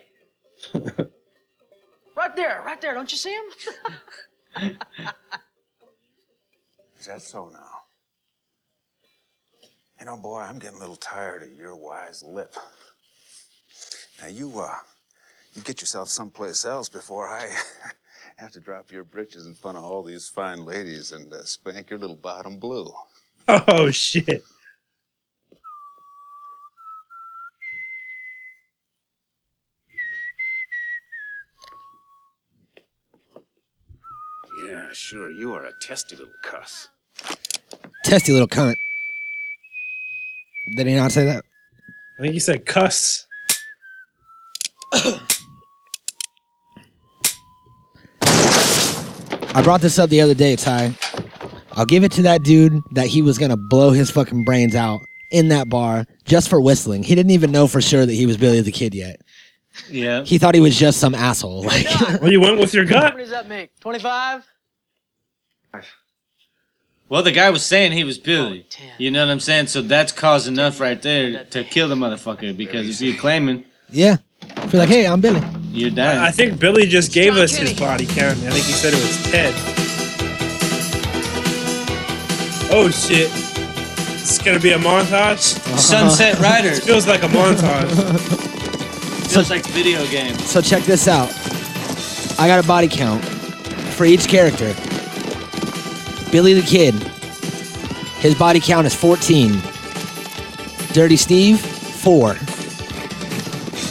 right right there, right there. Don't you see him? Is that so now? You know, boy, I'm getting a little tired of your wise lip. Now you, uh, you get yourself someplace else before I have to drop your britches in front of all these fine ladies and uh, spank your little bottom blue. Oh shit. Yeah, sure, you are a testy little cuss. Testy little cunt. Did he not say that? I think he said cuss. I brought this up the other day, Ty. I'll give it to that dude that he was gonna blow his fucking brains out in that bar just for whistling. He didn't even know for sure that he was Billy the Kid yet. Yeah. He thought he was just some asshole. Like, well, you went with your How gut. many does that make? 25? Well, the guy was saying he was Billy. Oh, you know what I'm saying? So that's cause enough right there to kill the motherfucker. Because if you're claiming, yeah. Feel like, hey, I'm Billy. You're dying. I think Billy just gave us his body count. I think he said it was Ted. Oh shit. It's gonna be a montage. Sunset Riders. This feels like a montage. Feels like a video game. So check this out. I got a body count for each character. Billy the Kid. His body count is 14. Dirty Steve, 4.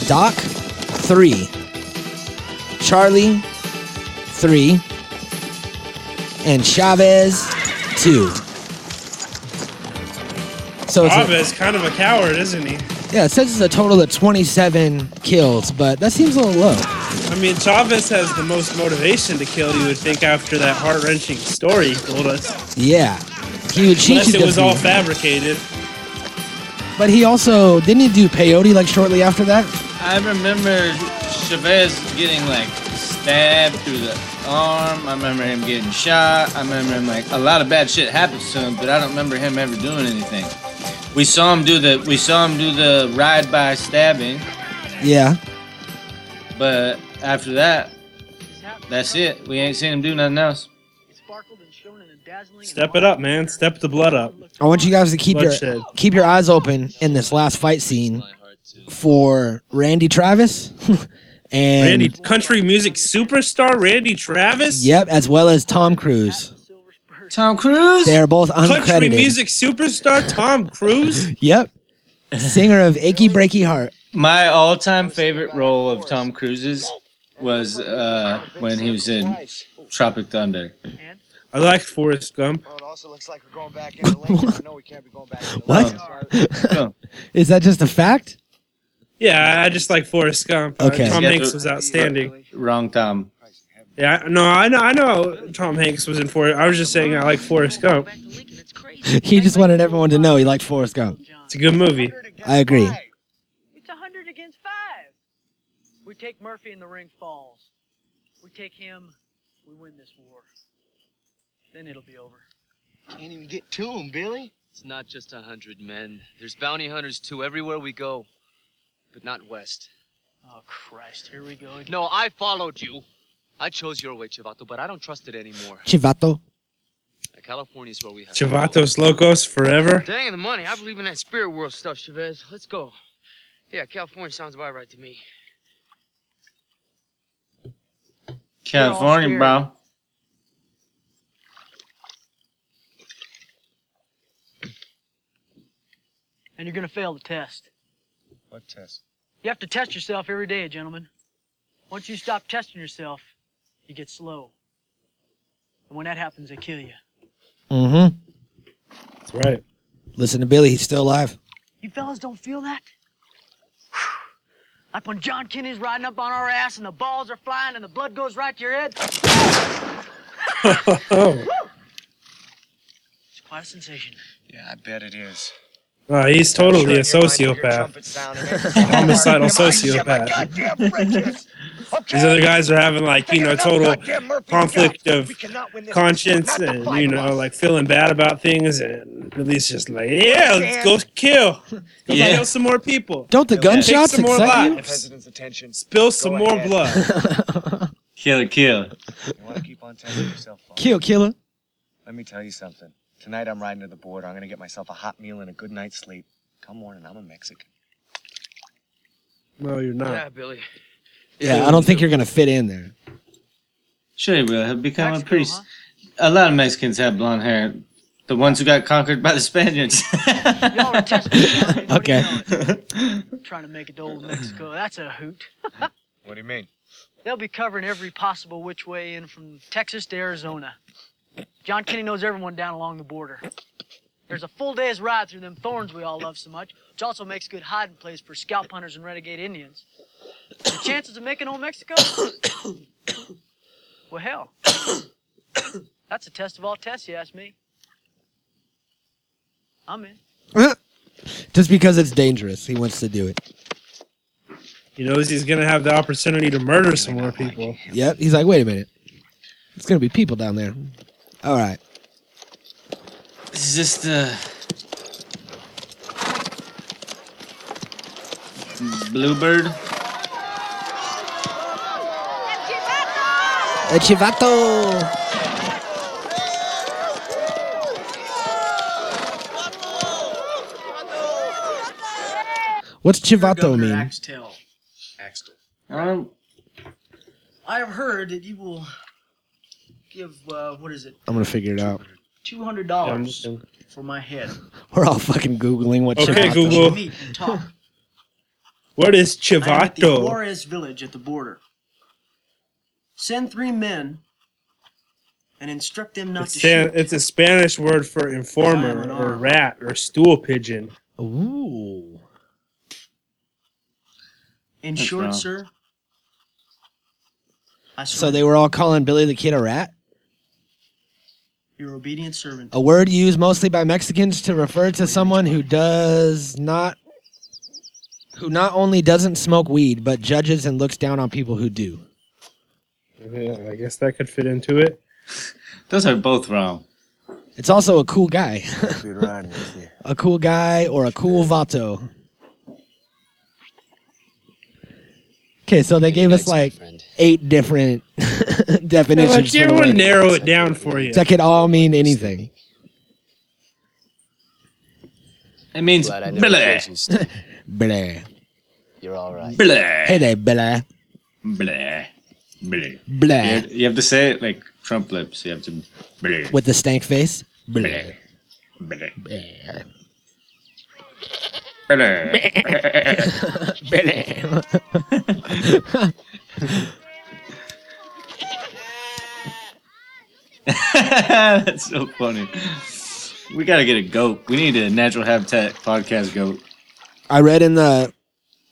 Doc, 3. Charlie, 3. And Chavez, 2. So it's a- Chavez kind of a coward, isn't he? yeah, it says it's a total of 27 kills, but that seems a little low. I mean, Chavez has the most motivation to kill. You would think after that heart wrenching story he told us. Yeah. He would cheat Unless you it was all fabricated. But he also didn't he do peyote like shortly after that? I remember Chavez getting like stabbed through the arm. I remember him getting shot. I remember him like a lot of bad shit happens to him, but I don't remember him ever doing anything. We saw him do the we saw him do the ride by stabbing, Yeah. but after that, that's it. We ain't seen him do nothing else. Step it up, man. Step the blood up. I want you guys to keep Bloodshed. your keep your eyes open in this last fight scene for Randy Travis and Randy, country music superstar Randy Travis. Yep, as well as Tom Cruise. Tom Cruise? They are both Country uncredited. music superstar Tom Cruise. Yep. Singer of Achy Breaky Heart. My all-time favorite role of Tom Cruise's was uh, when he was in Tropic Thunder. I liked Forrest Gump. What? Is that just a fact? Yeah, I just like Forrest Gump. Uh, Okay. Tom Yeah, Hanks was outstanding. Wrong Tom. Yeah, no, I know, I know. Tom Hanks was in Forrest. I was just saying I like Forrest Gump. He just wanted everyone to know he liked Forrest Gump. It's a good movie. I agree. It's a hundred against five. We take Murphy and the ring falls. We take him, we win this war. Then it'll be over. Can't even get to him, Billy. It's not just a hundred men. There's bounty hunters too everywhere we go, but not west. Oh Christ, here we go. No, I followed you. I chose your way, Chivato, but I don't trust it anymore. Chivato. Uh, California's where we have. Chavatos Locos forever. Dang the money. I believe in that spirit world stuff, Chavez. Let's go. Yeah, California sounds about right to me. California, bro. And you're gonna fail the test. What test? You have to test yourself every day, gentlemen. Once you stop testing yourself, you get slow. And when that happens, they kill you. Mm-hmm. That's right. Listen to Billy, he's still alive. You fellas don't feel that? Like when John Kennedy's riding up on our ass and the balls are flying and the blood goes right to your head? It's quite a sensation. Yeah, I bet it is. Oh, he's totally a sociopath. Homicidal sociopath. These other guys are having like you know total conflict of conscience and you know like feeling bad about things and Billy's just like yeah let's go kill go Yeah. kill some more people Don't the Take gunshots some more excite you? lives spill some more blood Killer, kill. You want to keep on telling yourself? Kill killer. Let me tell you something. Tonight I'm riding to the border. I'm gonna get myself a hot meal and a good night's sleep. Come morning, I'm a Mexican. No, you're not. Yeah, Billy. Yeah, I don't think you're gonna fit in there. Sure, you will. He'll become a priest. A lot of Mexicans have blonde hair. The ones who got conquered by the Spaniards. Y'all are testing me. Okay. Trying to make it to old Mexico. That's a hoot. What do you mean? They'll be covering every possible which way in from Texas to Arizona. John Kinney knows everyone down along the border. There's a full day's ride through them thorns we all love so much, which also makes good hiding place for scalp hunters and renegade Indians. The chances of making old Mexico? well, hell. That's a test of all tests, you ask me. I'm in. Just because it's dangerous, he wants to do it. He knows he's gonna have the opportunity to murder some more people. Yep. He's like, wait a minute. It's gonna be people down there. All right. This is just uh Bluebird. El chivato. What's chivato mean? Axtell. Axtell. Um, I have heard that you will give, uh, what is it, I'm gonna figure it out. $200 for my head. We're all fucking googling what. Okay, chivato Google. Meet and talk. What is I am at the chivato? Juarez village at the border. Send three men and instruct them not It's, to Span- shoot. it's a Spanish word for informer or rat or stool pigeon. Ooh. In short, wrong. sir, I So they were all calling Billy the Kid a rat. Your obedient servant. A word used mostly by Mexicans to refer to someone who does not who not only doesn't smoke weed but judges and looks down on people who do. Yeah, I guess that could fit into it. Those are both wrong. It's also a cool guy. Be riding with you. a cool guy or a cool vato. Okay, so they gave us like eight different definitions. Let's for the everyone word. narrow it down for you. That could all mean anything. It means Glad I never Billy. told you, Steve. Blah. You're all right. Billy. Hey there, Blah. Blah. Blah. Blah. You have, you have to say it like Trump lips. You have to. Blah. With the stank face. Blah. Blah. Blah. That's so funny. We gotta get a goat. We need a natural habitat podcast goat. I read in the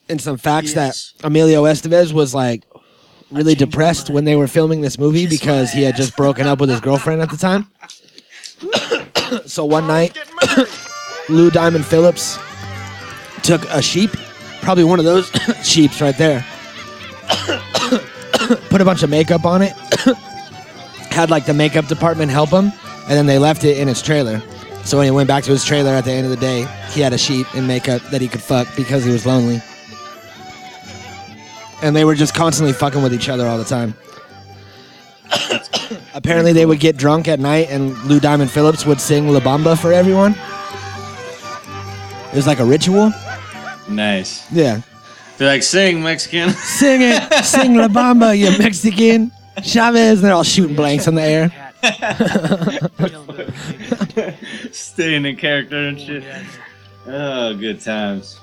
in some facts that Emilio Estevez was like really depressed when they were filming this movie because he had just broken up with his girlfriend at the time. so one night, Lou Diamond Phillips took a sheep, probably one of those sheeps right there, put a bunch of makeup on it, had like the makeup department help him, and then they left it in his trailer. So when he went back to his trailer at the end of the day, he had a sheep in makeup that he could fuck because he was lonely. And they were just constantly fucking with each other all the time. Apparently, they would get drunk at night, and Lou Diamond Phillips would sing La Bamba for everyone. It was like a ritual. Nice. Yeah. They're like, sing, Mexican. Sing it, sing La Bamba, you Mexican. Chavez, they're all shooting blanks in the air. Staying in character and shit. Oh, good times.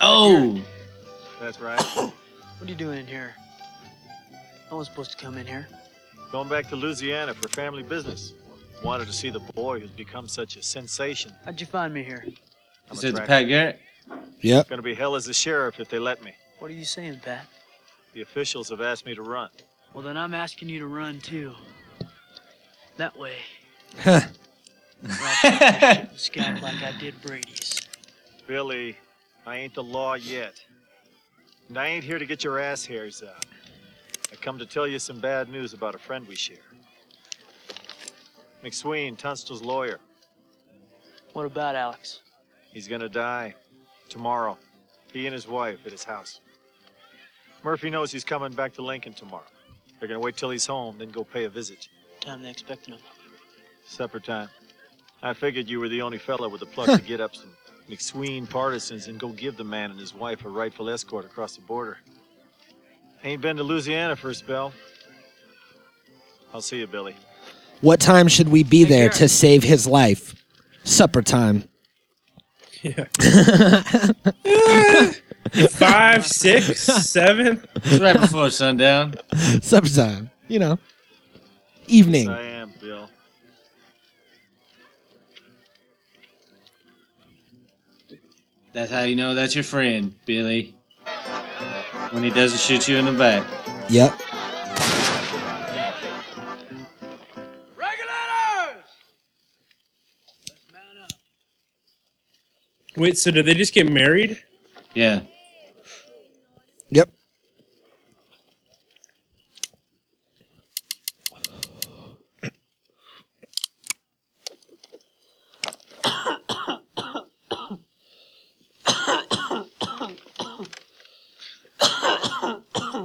Oh! That's right. What are you doing in here? No one's supposed to come in here. Going back to Louisiana for family business. Wanted to see the boy who's become such a sensation. How'd you find me here? I'm Is a it the tracker. Pat Garrett? Yep. Gonna be hell as a sheriff if they let me. What are you saying, Pat? The officials have asked me to run. Well, then I'm asking you to run too. That way. Huh. Right, the like I did Brady's. Billy, I ain't the law yet. And I ain't here to get your ass hairs out. I come to tell you some bad news about a friend we share. McSween, Tunstall's lawyer. What about Alex? He's gonna die tomorrow. He and his wife at his house. Murphy knows he's coming back to Lincoln tomorrow. They're gonna wait till he's home, then go pay a visit. Time they expecting him. Supper time. I figured you were the only fella with the pluck to get up some McSween partisans and go give the man and his wife a rightful escort across the border. Ain't been to Louisiana for a spell. I'll see you, Billy. What time should we be there to save his life? Supper time. Yeah. Five, six, seven. It's right before sundown. Supper time. You know. Evening. I am, Bill. That's how you know that's your friend, Billy. When he doesn't shoot you in the back. Yep. Wait, so did they just get married? Yeah. Yep.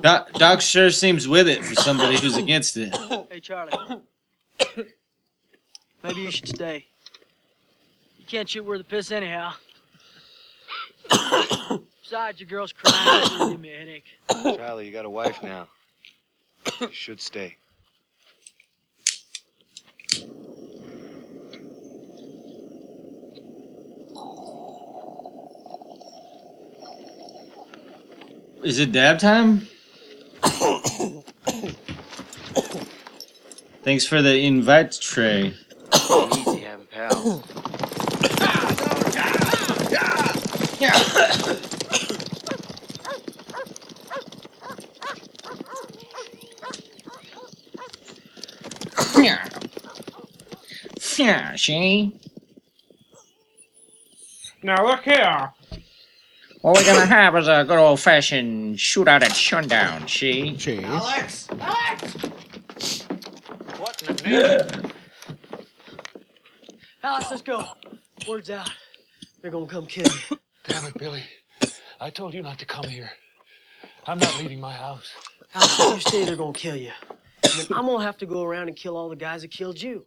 Doc, Doc sure seems with it for somebody who's against it. Hey, Charlie. Maybe you should stay. You can't shoot worth the piss anyhow. Besides, your girl's crying. It'll give me a headache. Charlie, you got a wife now. You should stay. Is it dab time? Thanks for the invite tray. Easy having pals. Yeah, Yeah, she. Now look here. What we're gonna have is a good old fashioned shootout at sundown, she. Alex! Alex! What in the name? Alex, let's go. Word's out. They're gonna come kill you. Damn it, Billy. I told you not to come here. I'm not leaving my house. Alex, if you stay, they're gonna kill you. And then I'm gonna have to go around and kill all the guys that killed you.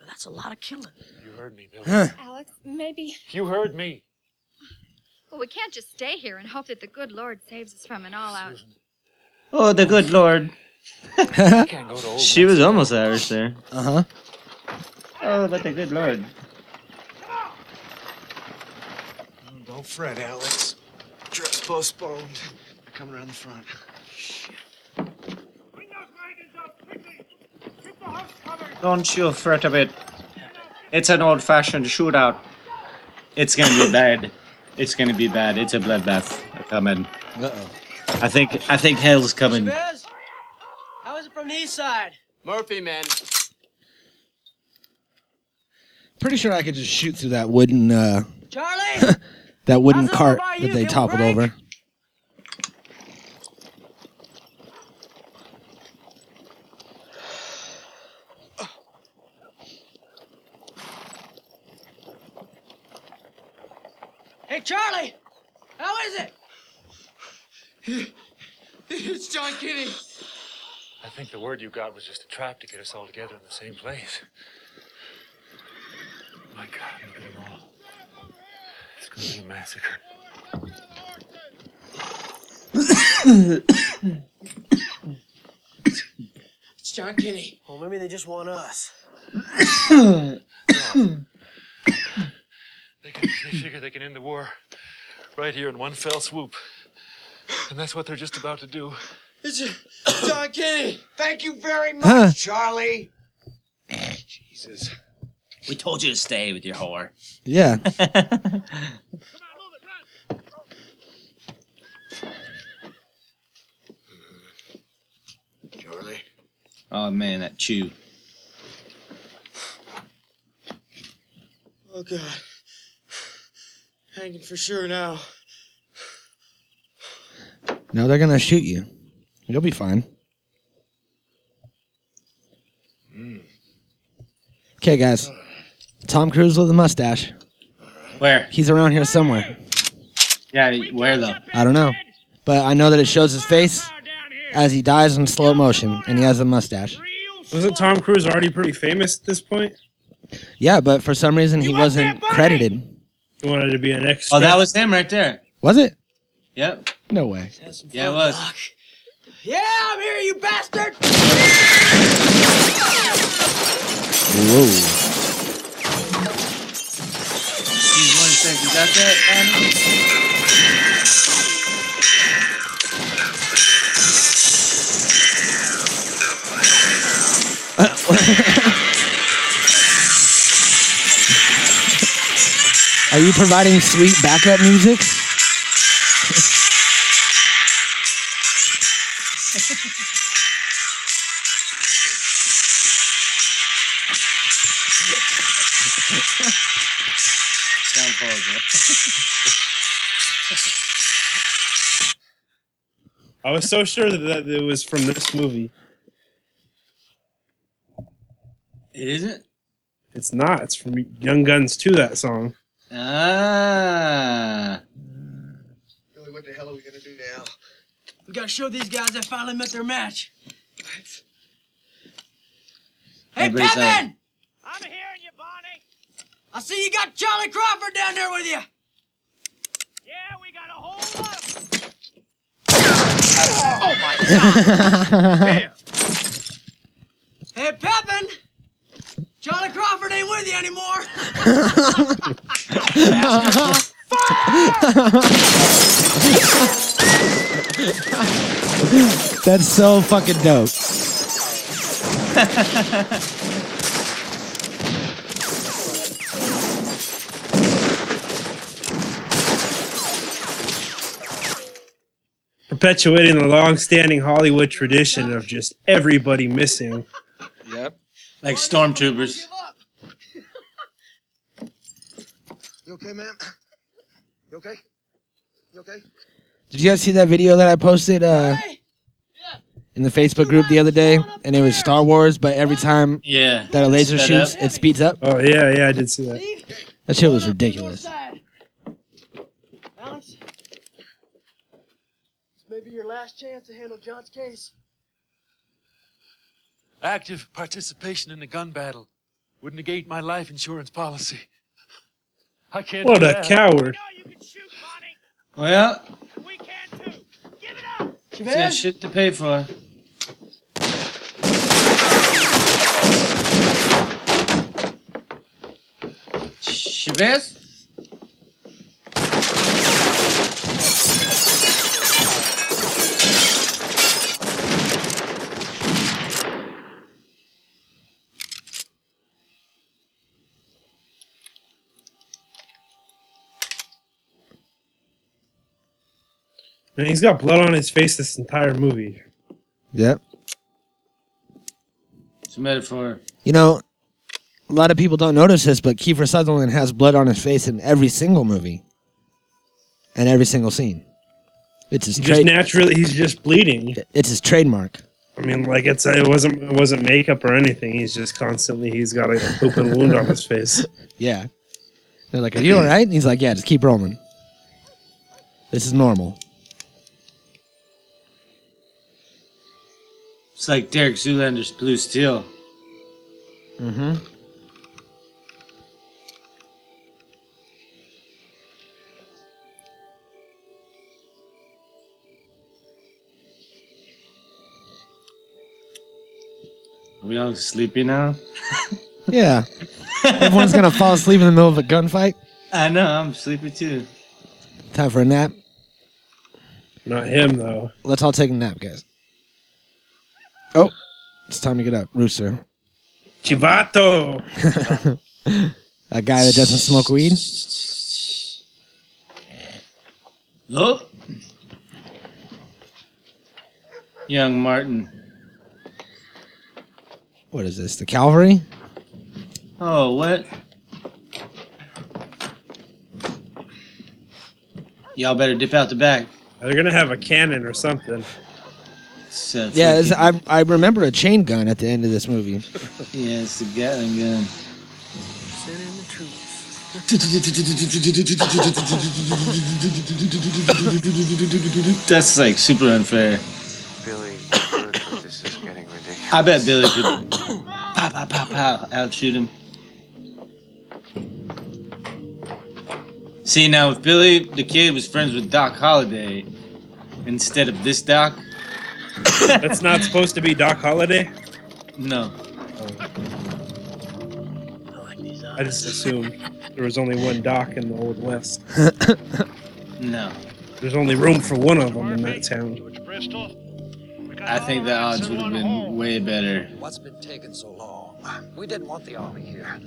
Now, that's a lot of killing. You heard me, Billy. Alex, maybe. You heard me. Well, we can't just stay here and hope that the good Lord saves us from an all-out. Oh, the good lord. she was almost Irish there. Uh huh. Oh, but the good lord. Don't fret, Alex. Trip's postponed. They're coming around the front. Don't you fret a bit. It's an old fashioned shootout. It's gonna be bad. It's gonna be bad. It's a bloodbath coming. Uh oh. I think I think hell's coming. Chavez, how is it from the east side? Murphy, man. Pretty sure I could just shoot through that wooden uh Charlie! that wooden How's cart that you, they toppled Frank? over. Hey, Charlie! How is it? It's John Kinney. I think the word you got was just a trap to get us all together in the same place. My God, look at them all. It's a massacre. It's John Kinney. Well, maybe they just want us. They, can, they figure they can end the war right here in one fell swoop. And that's what they're just about to do. It's John Kinney. Thank you very much, Huh. Charlie. Jesus. We told you to stay with your whore. Yeah. Charlie. Oh man, that chew. Oh, God. Hanging for sure now. No, they're gonna shoot you. You'll be fine. Hmm. Okay, guys. Tom Cruise with a mustache. Where? He's around here somewhere. Yeah, where though? I don't know. but I know that it shows his face as he dies in slow motion, and he has a mustache. Wasn't Tom Cruise already pretty famous at this point? Yeah, but for some reason he wasn't credited. He wanted to be an extra. Oh, that was him right there. Was it? Yep. No way. Yeah, it was. Yeah, I'm here, you bastard! Whoa. You got that? Are you providing sweet backup music? Sound I was so sure that, that it was from this movie. It isn't? It's not. It's from Young Guns 2, that song. Ah. Billy, what the hell are we gonna do now? We gotta show these guys that finally met their match. What? Hey, Everybody's Peppin! I'm hearing you, Bonney. I see you got Charlie Crawford down there with you. Yeah, we got a whole lot of Oh my God! Hey, Peppin! Charlie Crawford ain't with you anymore. That's so fucking dope. Perpetuating the long-standing Hollywood tradition of just everybody missing. Yep. Like stormtroopers. You okay, man? You okay? You okay? Did you guys see that video that I posted uh, in the Facebook group the other day? And it was Star Wars, but every time Yeah. that a laser Sped shoots, up. it speeds up. Oh, yeah, yeah, I did see that. That shit was ridiculous. Alex, this may be your last chance to handle John's case. Active participation in a gun battle would negate my life insurance policy. I can't. What do a that. coward. Well, he's got shit to pay for. Chavez? And he's got blood on his face this entire movie. Yep. It's a metaphor. You know, a lot of people don't notice this, but Kiefer Sutherland has blood on his face in every single movie and every single scene. It's his He just trade. naturally, he's just bleeding. It's his trademark. I mean, like it's it wasn't it wasn't makeup or anything. He's just constantly he's got an open wound on his face. Yeah. They're like, "Are you all right?" And he's like, "Yeah, just keep rolling. This is normal." It's like Derek Zoolander's Blue Steel. Mm-hmm. Are we all sleepy now? Yeah. Everyone's gonna fall asleep in the middle of a gunfight. I know, I'm sleepy too. Time for a nap. Not him though. Let's all take a nap, guys. Oh, it's time to get up, Rooster. Chivato. A guy that doesn't smoke weed. Oh. Young Martin. What is this? The cavalry? Oh, what? Y'all better dip out the back. They're gonna have a cannon or something. It's, uh, Yeah, it's, I I remember a chain gun at the end of this movie. yeah, it's the Gatling gun. Send in the troops. That's like super unfair. Billy, this is getting ridiculous. I bet Billy could pow pow pow pow outshoot him. See now, if Billy the kid was friends with Doc Holliday instead of this Doc, That's not supposed to be Doc Holliday. no. I just assumed there was only one Doc in the Old West. No. There's only room for one of them in that town. I think the odds would have been way better. What's been taking so long? We didn't want the army here.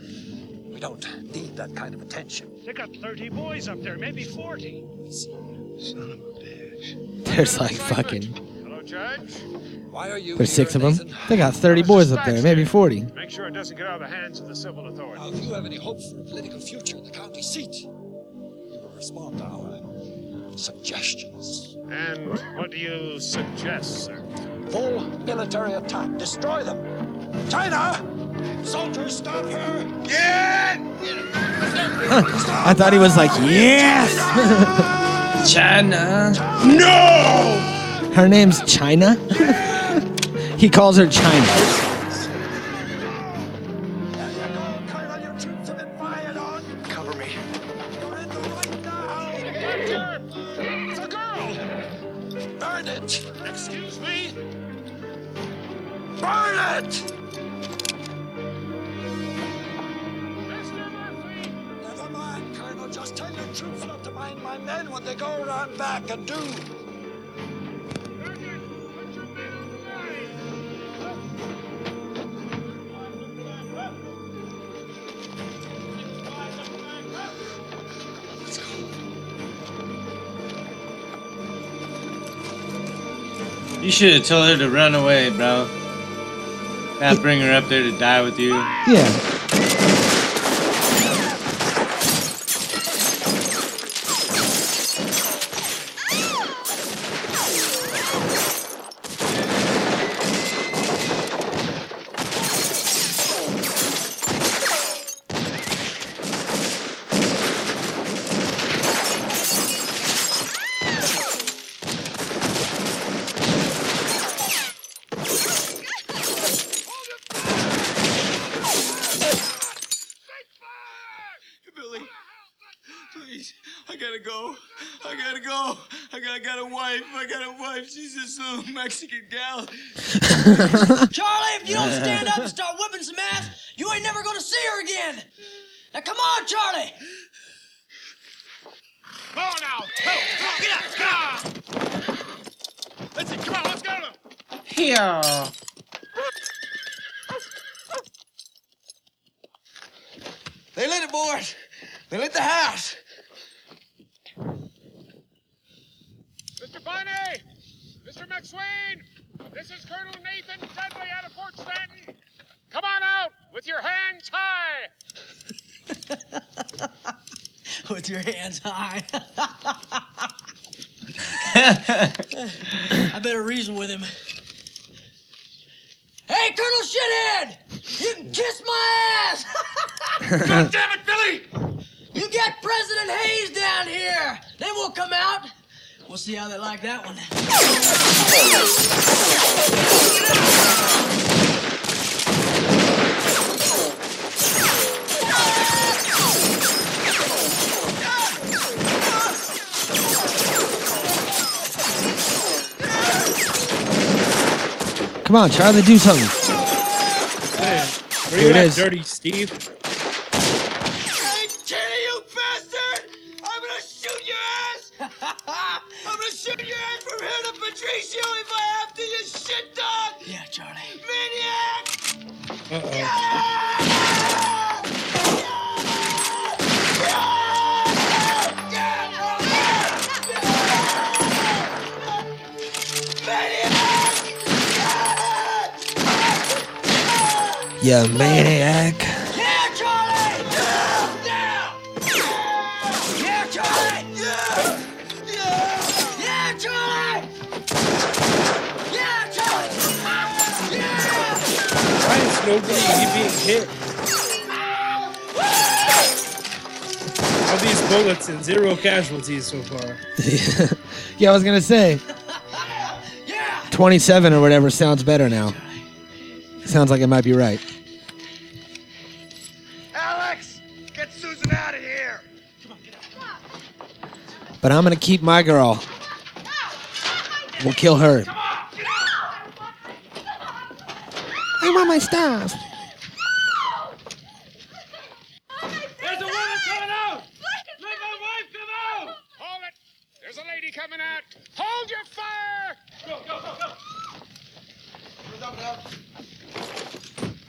We don't need that kind of attention. They got 30 boys up there, maybe 40. Son of a bitch. There's like fucking. Hello, Judge. Why are you There's six of them. Nathan? They got 30 boys up there, maybe 40. Make sure it doesn't get out of the hands of the civil authorities. Now, if you have any hope for a political future in the county seat, you will respond to our suggestions. And what do you suggest, sir? Full military attack. Destroy them. China! Soldiers, stop her! Yeah! I thought he was like, yes! China. No! Her name's China? he calls her China. Should have told her to run away, bro. Not bring her up there to die with you. Yeah. Billy, please, I gotta go. I gotta go. I got, I got a wife. I got a wife. She's Mexican gal. Charlie, if you don't stand up and start whipping some ass, you ain't never gonna see her again. Now come on, Charlie. Come on now! Go! Go! Get up! Get up! Let's see, come on, let's go! Here. They lit it, boys. They lit the house. Mr. Bonney! Mr. McSween! This is Colonel Nathan Dudley out of Fort Stanton. Come on out with your hands high. With your hands high. I better reason with him. Hey, Colonel Shithead! You can kiss my ass! God damn it, Billy! You get President Hayes down here! Then we'll come out. We'll see how they like that one. Come on, Charlie, do something. Where Here you it at, is. Dirty Steve? You maniac. Yeah, Charlie! Yeah! Yeah, Charlie! Yeah! Yeah, Charlie! Yeah, Charlie! Why is nobody being hit? All these bullets and zero casualties so far. yeah, I was gonna say. 27 or whatever sounds better now. Sounds like it might be right. But I'm gonna keep my girl. We'll kill her. I want my stuff. There's a woman coming out! Let my wife come out! Hold it! There's a lady coming out! Hold your fire! Go, go, go, go!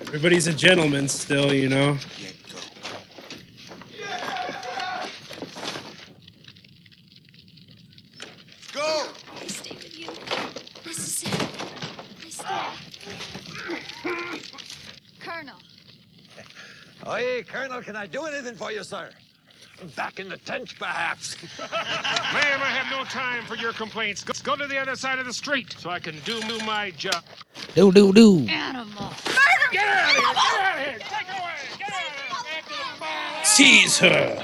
Everybody's a gentleman still, you know. Go! I stay with you. This is it. I stay. Colonel. Hey, Colonel, can I do anything for you, sir? Back in the tent, perhaps. Ma'am, I have no time for your complaints. Go, go to the other side of the street so I can do my job. Do do do. Animal. Get out of here! Get out of here! Take her away! Get out of here! Back to the bar. Seize her.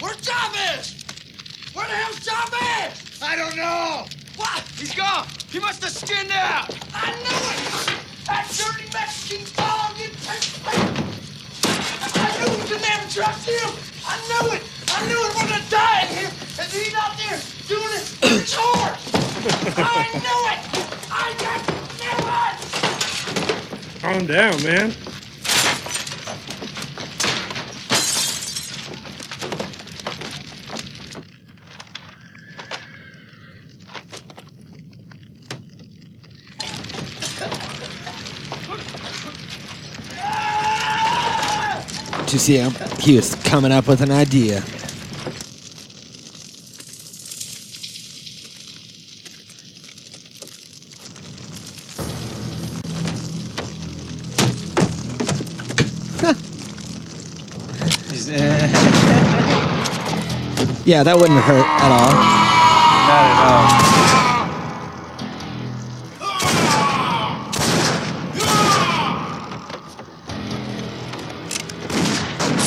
Where's Chavez? Where the hell's Chavez? I don't know. What? He's gone. He must have skinned out. I knew it. That dirty Mexican dog. I knew we could never trust him. I knew it. I knew it wasn't dying here. And he's out there doing it. It's. I knew it. I just knew it. Calm down, man. Him? He was coming up with an idea. Uh, Yeah, that wouldn't hurt at all.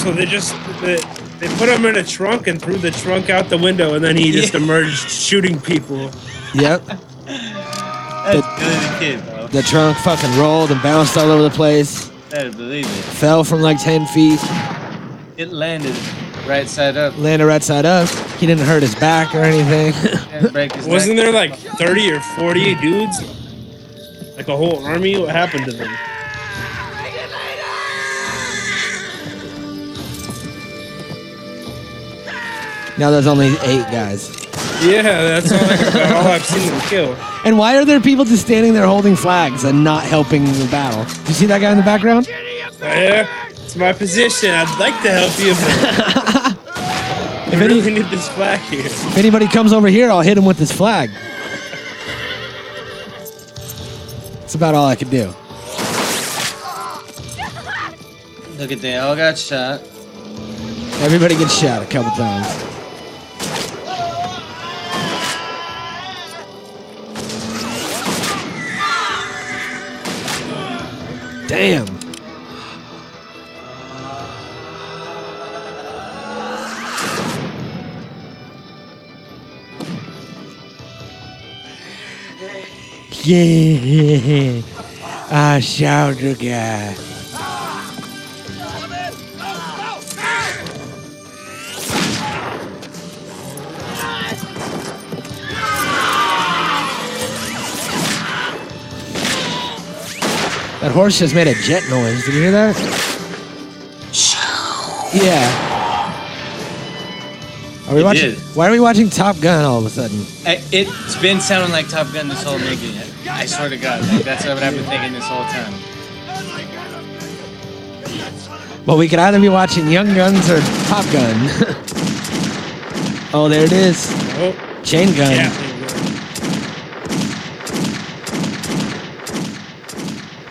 So they just they, they put him in a trunk and threw the trunk out the window, and then he just emerged shooting people. Yep. That's good kid, bro. The trunk fucking rolled and bounced all over the place. Better believe it. Fell from like 10 feet. It landed right side up. Landed right side up. He didn't hurt his back or anything. Didn't break his Wasn't neck. there like 30 or 40 dudes? Like a whole army? What happened to them? Now there's only eight guys. Yeah, that's all, I, all I've seen them kill. And why are there people just standing there holding flags and not helping the battle? You see that guy in the background? Yeah, it's my position. I'd like to help you, but If I any- really need this flag here. If anybody comes over here, I'll hit him with this flag. That's about all I can do. Look at they all got shot. Everybody gets shot a couple times. Damn. Yeah. I shot the guy. That horse just made a jet noise. Did you hear that? Yeah. Are we It watching? did. Why are we watching Top Gun all of a sudden? I, it's been sounding like Top Gun this whole movie. I swear to God, like, that's what I've been thinking this whole time. Well, we could either be watching Young Guns or Top Gun. oh, there it is. Oh. Chain gun.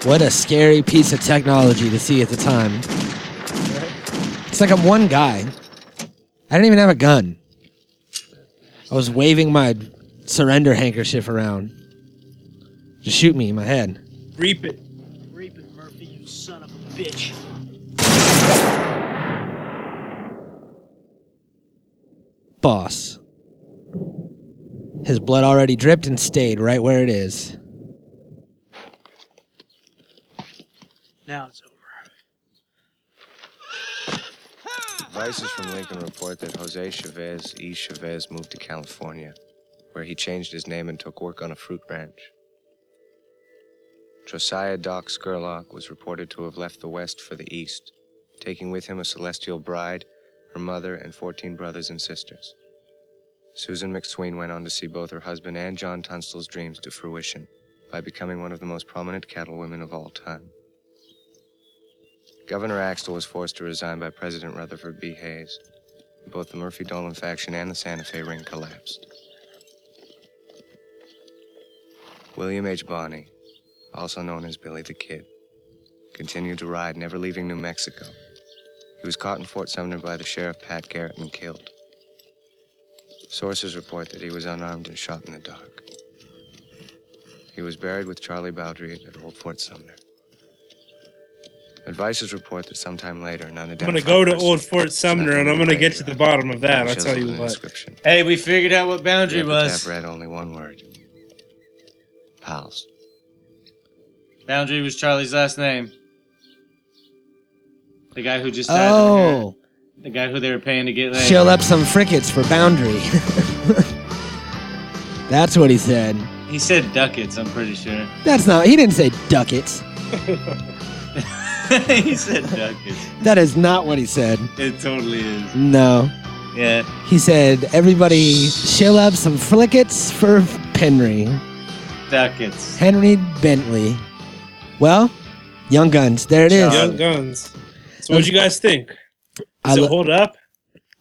What a scary piece of technology to see at the time. It's like I'm one guy. I didn't even have a gun. I was waving my surrender handkerchief around. Just shoot me in my head. Reap it. Reap it, Murphy, you son of a bitch. Boss. His blood already dripped and stayed right where it is. Now it's over. Vices from Lincoln report that Jose Chavez E. Chavez moved to California, where he changed his name and took work on a fruit ranch. Josiah Doc Scurlock was reported to have left the West for the East, taking with him a celestial bride, her mother, and 14 brothers and sisters. Susan McSween went on to see both her husband and John Tunstall's dreams to fruition by becoming one of the most prominent cattlewomen of all time. Governor Axtell was forced to resign by President Rutherford B. Hayes. Both the Murphy Dolan faction and the Santa Fe Ring collapsed. William H. Bonney, also known as Billy the Kid, continued to ride, never leaving New Mexico. He was caught in Fort Sumner by the sheriff Pat Garrett and killed. Sources report that he was unarmed and shot in the dark. He was buried with Charlie Bowdre at Old Fort Sumner. Advices report that sometime later, none I'm gonna go to Old Fort Sumner and I'm gonna get to the bottom of that. I'll tell you what. Inscription. Hey, we figured out what boundary The was. epitaph read only one word. Pals. Boundary was Charlie's last name. The guy who just died. Oh, The guy who they were paying to get laid. shill up some frickets for boundary. That's what he said. He said ducats, I'm pretty sure. That's not. He didn't say ducats. he said ducats. That is not what he said. It totally is. No. Yeah. He said, everybody shill up some frickets for Henry. Ducats. Henry Bentley. Well, Young Guns. There it is. Young Guns. So what'd you guys think? I Does lo- it hold up?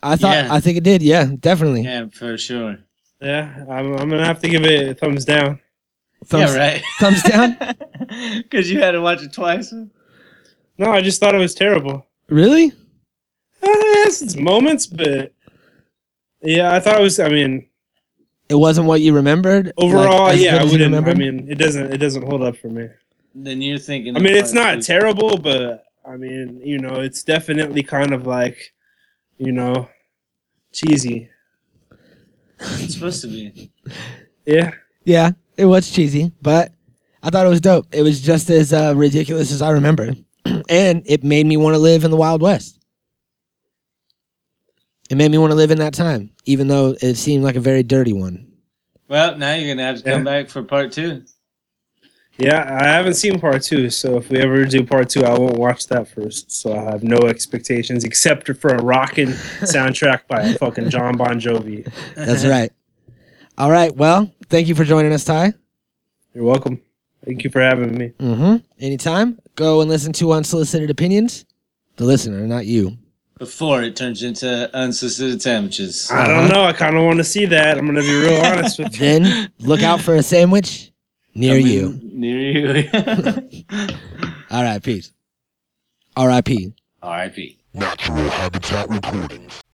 I thought. Yeah. I think it did. Yeah, definitely. Yeah, for sure. Yeah, I'm, I'm gonna have to give it a thumbs down. Thumbs, yeah, right. Thumbs down. Because you had to watch it twice. No, I just thought it was terrible. Really? Uh, it has its moments, but yeah, I thought it was. I mean, It wasn't what you remembered. overall, Like, yeah, I wouldn't. I mean, it doesn't. It doesn't hold up for me. Then you're thinking. I mean, it's not terrible, but I mean, you know, it's definitely kind of like, you know, cheesy. It's supposed to be. Yeah. Yeah, it was cheesy, but I thought it was dope. It was just as uh, ridiculous as I remember, and it made me want to live in the Wild West. It made me want to live in that time, even though it seemed like a very dirty one. Well, now you're gonna have to come back for part two. Yeah, I haven't seen part two, so if we ever do part two, I won't watch that first. So I have no expectations except for a rocking soundtrack by fucking Jon Bon Jovi. That's right. All right. Well, thank you for joining us, Ty. You're welcome. Thank you for having me. Mm-hmm. Anytime. Go and listen to Unsolicited Opinions. The listener, not you. Before it turns into unsolicited temperatures. I don't know. I kind of want to see that. I'm gonna be real honest with you. Then look out for a sandwich near you. Near you. All right. Peace. R.I.P. R.I.P. Natural Habitat Recordings.